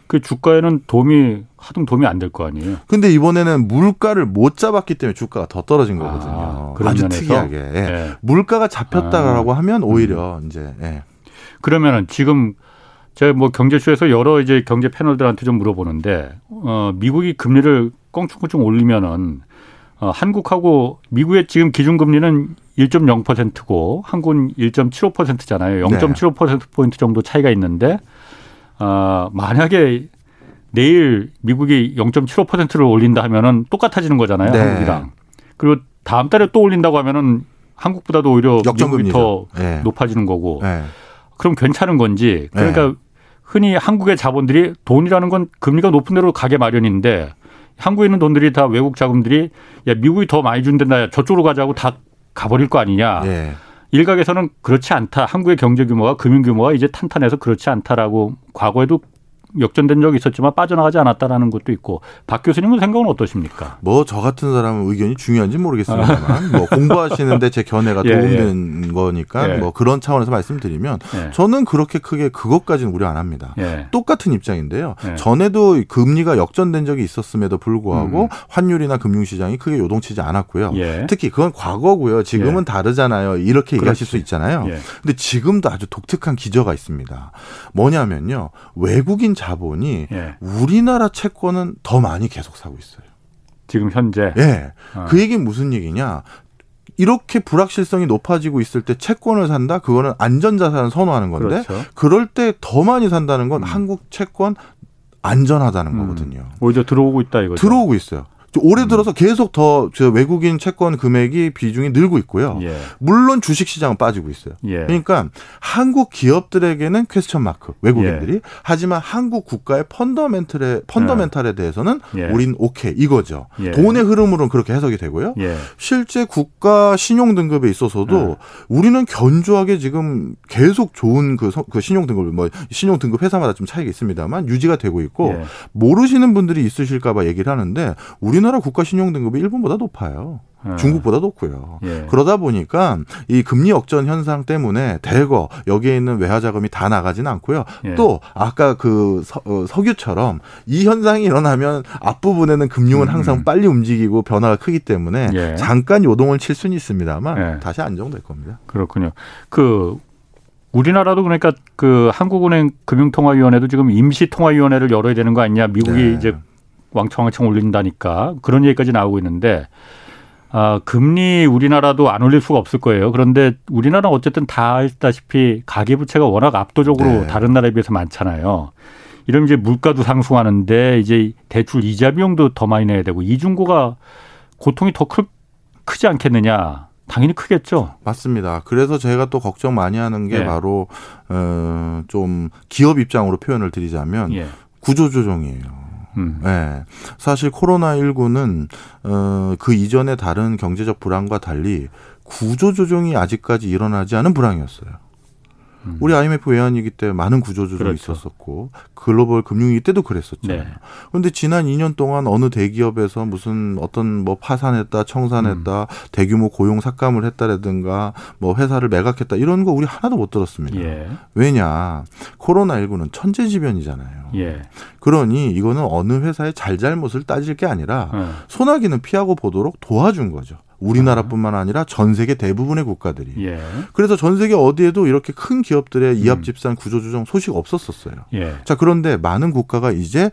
그 주가에는 도움이 하등 도움이 안 될 거 아니에요. 근데 이번에는 물가를 못 잡았기 때문에 주가가 더 떨어진 거거든요. 아, 면에서? 특이하게. 예. 예. 물가가 잡혔다라고 아, 하면 오히려 음. 이제 예. 그러면은 지금 제가 뭐 경제쇼에서 여러 이제 경제 패널들한테 좀 물어보는데 어 미국이 금리를 껑충껑충 올리면은 어 한국하고 미국의 지금 기준금리는 1.0%고 한국은 1.75%잖아요. 0.75%포인트 정도 차이가 있는데 어, 만약에 내일 미국이 0.75%를 올린다 하면은 똑같아지는 거잖아요. 네. 한국이랑. 그리고 다음 달에 또 올린다고 하면은 한국보다도 오히려 미국이 더 네. 높아지는 거고. 네. 그럼 괜찮은 건지. 그러니까 네. 흔히 한국의 자본들이 돈이라는 건 금리가 높은 대로 가게 마련인데 한국에 있는 돈들이 다 외국 자금들이 야 미국이 더 많이 준다 저쪽으로 가자고 다 가버릴 거 아니냐. 예. 일각에서는 그렇지 않다. 한국의 경제 규모가 금융 규모가 이제 탄탄해서 그렇지 않다라고 과거에도 역전된 적이 있었지만 빠져나가지 않았다라는 것도 있고 박 교수님은 생각은 어떠십니까? 뭐 저 같은 사람은 의견이 중요한지 모르겠습니다만 뭐 공부하시는데 제 견해가 예, 도움되는 예. 거니까 예. 뭐 그런 차원에서 말씀드리면 예. 저는 그렇게 크게 그것까지는 우려 안 합니다. 예. 똑같은 입장인데요. 예. 전에도 금리가 역전된 적이 있었음에도 불구하고 음. 환율이나 금융시장이 크게 요동치지 않았고요. 특히 그건 과거고요. 지금은 다르잖아요. 이렇게 얘기하실 수 있잖아요. 근데 지금도 아주 독특한 기저가 있습니다. 뭐냐면요. 외국인 자본이 예. 우리나라 채권은 더 많이 계속 사고 있어요. 지금 현재. 예. 어. 그 얘기는 무슨 얘기냐? 이렇게 불확실성이 높아지고 있을 때 채권을 산다? 그거는 안전자산을 선호하는 건데 그렇죠. 그럴 때 더 많이 산다는 건 음. 한국 채권 안전하다는 음. 거거든요. 오히려 들어오고 있다 이거죠. 들어오고 있어요. 올해 음. 들어서 계속 더 외국인 채권 금액이 비중이 늘고 있고요. 예. 물론 주식 시장은 빠지고 있어요. 예. 그러니까 한국 기업들에게는 퀘스천 마크 외국인들이 예. 하지만 한국 국가의 펀더멘털에 펀더멘탈에 대해서는 예. 우린 오케이 이거죠. 예. 돈의 흐름으로는 그렇게 해석이 되고요. 예. 실제 국가 신용 등급에 있어서도 우리는 견조하게 지금 계속 좋은 그, 그 신용 등급 뭐 신용 등급 회사마다 좀 차이가 있습니다만 유지가 되고 있고 모르시는 분들이 있으실까봐 얘기를 하는데 우리 우리나라 국가 신용 등급이 일본보다 높아요. 네. 중국보다 높고요. 예. 그러다 보니까 이 금리 역전 현상 때문에 대거 여기에 있는 외화 자금이 다 나가지는 않고요. 예. 또 아까 그 서, 어, 석유처럼 이 현상이 일어나면 앞부분에는 금융은 음. 항상 빨리 움직이고 변화가 크기 때문에 예. 잠깐 요동을 칠 수는 있습니다만 예. 다시 안정될 겁니다. 그렇군요. 그 우리나라도 그러니까 그 한국은행 금융통화위원회도 지금 임시통화위원회를 열어야 되는 거 아니냐. 미국이 네. 이제 왕창왕창 올린다니까 그런 얘기까지 나오고 있는데 아, 금리 우리나라도 안 올릴 수가 없을 거예요. 그런데 우리나라는 어쨌든 다 알다시피 가계부채가 워낙 압도적으로 네. 다른 나라에 비해서 많잖아요. 이러면 이제 물가도 상승하는데 이제 대출 이자 비용도 더 많이 내야 되고 이중고가 고통이 더 크, 크지 않겠느냐. 당연히 크겠죠. 맞습니다. 그래서 제가 또 걱정 많이 하는 게 예. 바로 어, 좀 기업 입장으로 표현을 드리자면 예. 구조조정이에요. 음. 네. 사실 코로나19는 어, 그 이전에 다른 경제적 불황과 달리 구조 조정이 아직까지 일어나지 않은 불황이었어요. 음. 우리 IMF 외환위기 때 많은 구조조정이 그렇죠. 있었었고 글로벌 금융위기 때도 그랬었잖아요. 네. 그런데 지난 2년 동안 어느 대기업에서 무슨 어떤 뭐 파산했다, 청산했다, 음. 대규모 고용 삭감을 했다라든가 뭐 회사를 매각했다 이런 거 우리 하나도 못 들었습니다. 예. 왜냐 코로나19는 천재지변이잖아요. 예. 그러니 이거는 어느 회사의 잘잘못을 따질 게 아니라 예. 소나기는 피하고 보도록 도와준 거죠. 우리나라뿐만 아니라 전 세계 대부분의 국가들이. 예. 그래서 전 세계 어디에도 이렇게 큰 기업들의 이합집산 구조조정 소식 없었었어요. 예. 자 그런데 많은 국가가 이제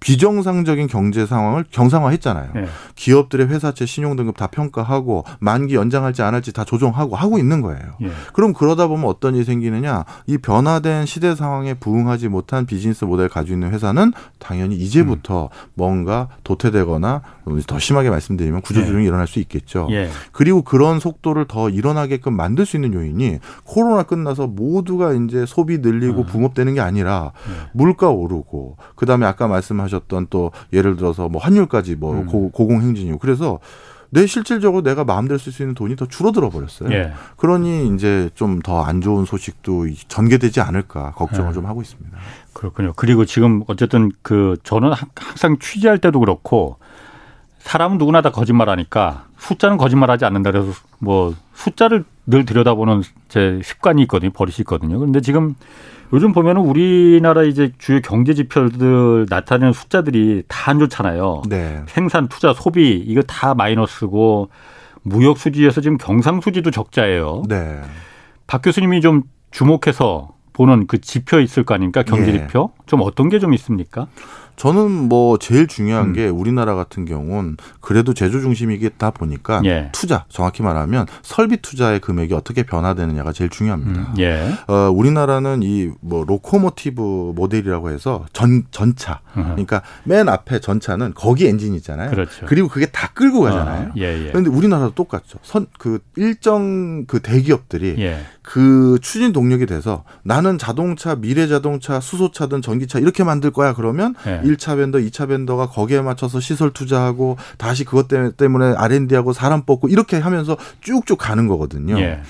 비정상적인 경제 상황을 경상화했잖아요. 네. 기업들의 회사채 신용 등급 다 평가하고 만기 연장할지 안 할지 다 조정하고 하고 있는 거예요. 네. 그럼 그러다 보면 어떤 일이 생기느냐? 이 변화된 시대 상황에 부응하지 못한 비즈니스 모델을 가지고 있는 회사는 당연히 이제부터 음. 뭔가 도태되거나 더 심하게 말씀드리면 구조조정이 네. 일어날 수 있겠죠. 예. 그리고 그런 속도를 더 일어나게끔 만들 수 있는 요인이 코로나 끝나서 모두가 이제 소비 늘리고 음. 붕업되는 게 아니라 네. 물가 오르고 그다음에 아까 말씀하 신 하셨던 또 예를 들어서 뭐 환율까지 뭐 음. 고, 공행진이고 그래서 내 실질적으로 내가 마음대로 쓸 수 있는 돈이 더 줄어들어 버렸어요. 예. 그러니 이제 좀 더 안 좋은 소식도 전개되지 않을까 걱정을 예. 좀 하고 있습니다. 그렇군요. 그리고 지금 어쨌든 그 저는 항상 취재할 때도 그렇고 사람은 누구나 다 거짓말하니까 숫자는 거짓말하지 않는다 그래서 뭐 숫자를 늘 들여다보는 제 습관이 있거든요. 버릇이 있거든요. 그런데 지금 요즘 보면은 우리나라 이제 주요 경제 지표들 나타내는 숫자들이 다 안 좋잖아요. 네. 생산, 투자, 소비 이거 다 마이너스고 무역 수지에서 지금 경상 수지도 적자예요. 네. 박 교수님이 좀 주목해서 보는 그 지표 있을 거 아닙니까? 경제 예. 지표? 좀 어떤 게 좀 있습니까? 저는 뭐 제일 중요한 음. 게 우리나라 같은 경우는 그래도 제조 중심이겠다 보니까 예. 투자 정확히 말하면 설비 투자의 금액이 어떻게 변화되느냐가 제일 중요합니다. 음. 예. 어, 우리나라는 이 뭐 locomotive 모델이라고 해서 전 전차 그러니까 맨 앞에 전차는 거기 엔진 있잖아요. 그렇죠. 그리고 그게 다 끌고 가잖아요. 어. 예, 예. 그런데 우리나라도 똑같죠. 선 그 일정 그 대기업들이 예. 그 추진 동력이 돼서 나는 자동차 미래 자동차 수소차든 전기차 이렇게 만들 거야 그러면 예. 1차 vendor, 2차 vendor가 거기에 맞춰서 시설 투자하고 다시 그것 때문에 R&D하고 사람 뽑고 이렇게 하면서 쭉쭉 가는 거거든요. 예.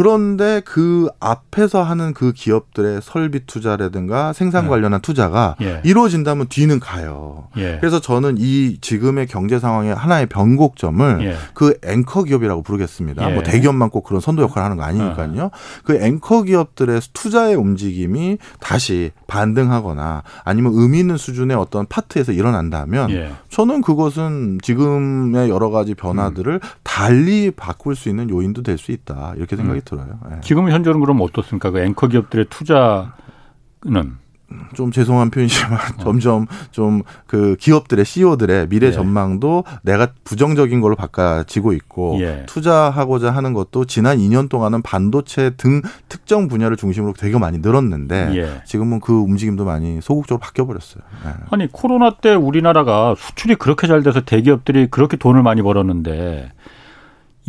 그런데 그 앞에서 하는 그 기업들의 설비 투자라든가 생산 네. 관련한 투자가 예. 이루어진다면 뒤는 가요. 예. 그래서 저는 이 지금의 경제 상황의 하나의 변곡점을 예. 그 앵커 기업이라고 부르겠습니다. 예. 뭐 대기업만 꼭 그런 선도 역할을 하는 거 아니니까요. 어. 그 앵커 기업들의 투자의 움직임이 다시 반등하거나 아니면 의미 있는 수준의 어떤 파트에서 일어난다면 예. 저는 그것은 지금의 여러 가지 변화들을 음. 달리 바꿀 수 있는 요인도 될 수 있다. 이렇게 생각이 음. 들어요. 네. 지금 현재는 그럼 어떻습니까? 그 앵커 기업들의 투자는 좀 죄송한 표현이지만 어. 점점 좀 그 기업들의 CEO들의 미래 예. 전망도 내가 부정적인 걸로 바꿔지고 있고 예. 투자하고자 하는 것도 지난 2년 동안은 반도체 등 특정 분야를 중심으로 되게 많이 늘었는데 예. 지금은 그 움직임도 많이 소극적으로 바뀌어 버렸어요. 네. 아니 코로나 때 우리나라가 수출이 그렇게 잘 돼서 대기업들이 그렇게 돈을 많이 벌었는데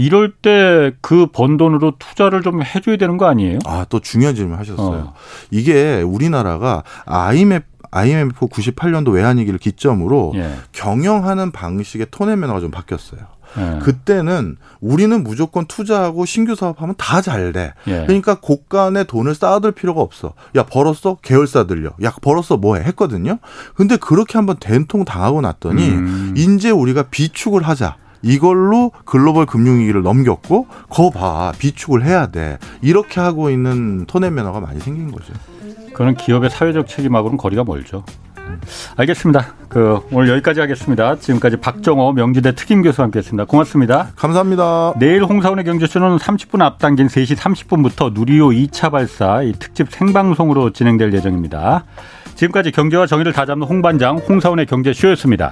이럴 때 그 번 돈으로 투자를 좀 해줘야 되는 거 아니에요? 아, 또 중요한 질문 하셨어요. 어. 이게 우리나라가 IMF IMF 98년도 외환위기를 기점으로 예. 경영하는 방식의 톤의 매너가 좀 바뀌었어요. 예. 그때는 우리는 무조건 투자하고 신규 사업하면 다 잘 돼. 예. 그러니까 고간에 돈을 쌓아둘 필요가 없어. 야 벌었어? 계열사 들려. 야 벌었어? 뭐해? 했거든요. 근데 그렇게 한번 된통 당하고 났더니 음. 이제 우리가 비축을 하자. 이걸로 글로벌 금융위기를 넘겼고 거 봐 비축을 해야 돼 이렇게 하고 있는 톤의 매너가 많이 생긴 거죠. 그는 기업의 사회적 책임하고는 거리가 멀죠. 알겠습니다. 그 오늘 여기까지 하겠습니다. 지금까지 박정호 명지대 특임 교수와 함께했습니다. 고맙습니다. 감사합니다. 내일 홍사원의 경제쇼는 30분 앞당긴 3시 30분부터 누리호 2차 발사 이 특집 생방송으로 진행될 예정입니다. 지금까지 경제와 정의를 다잡는 홍반장 홍사원의 경제쇼였습니다.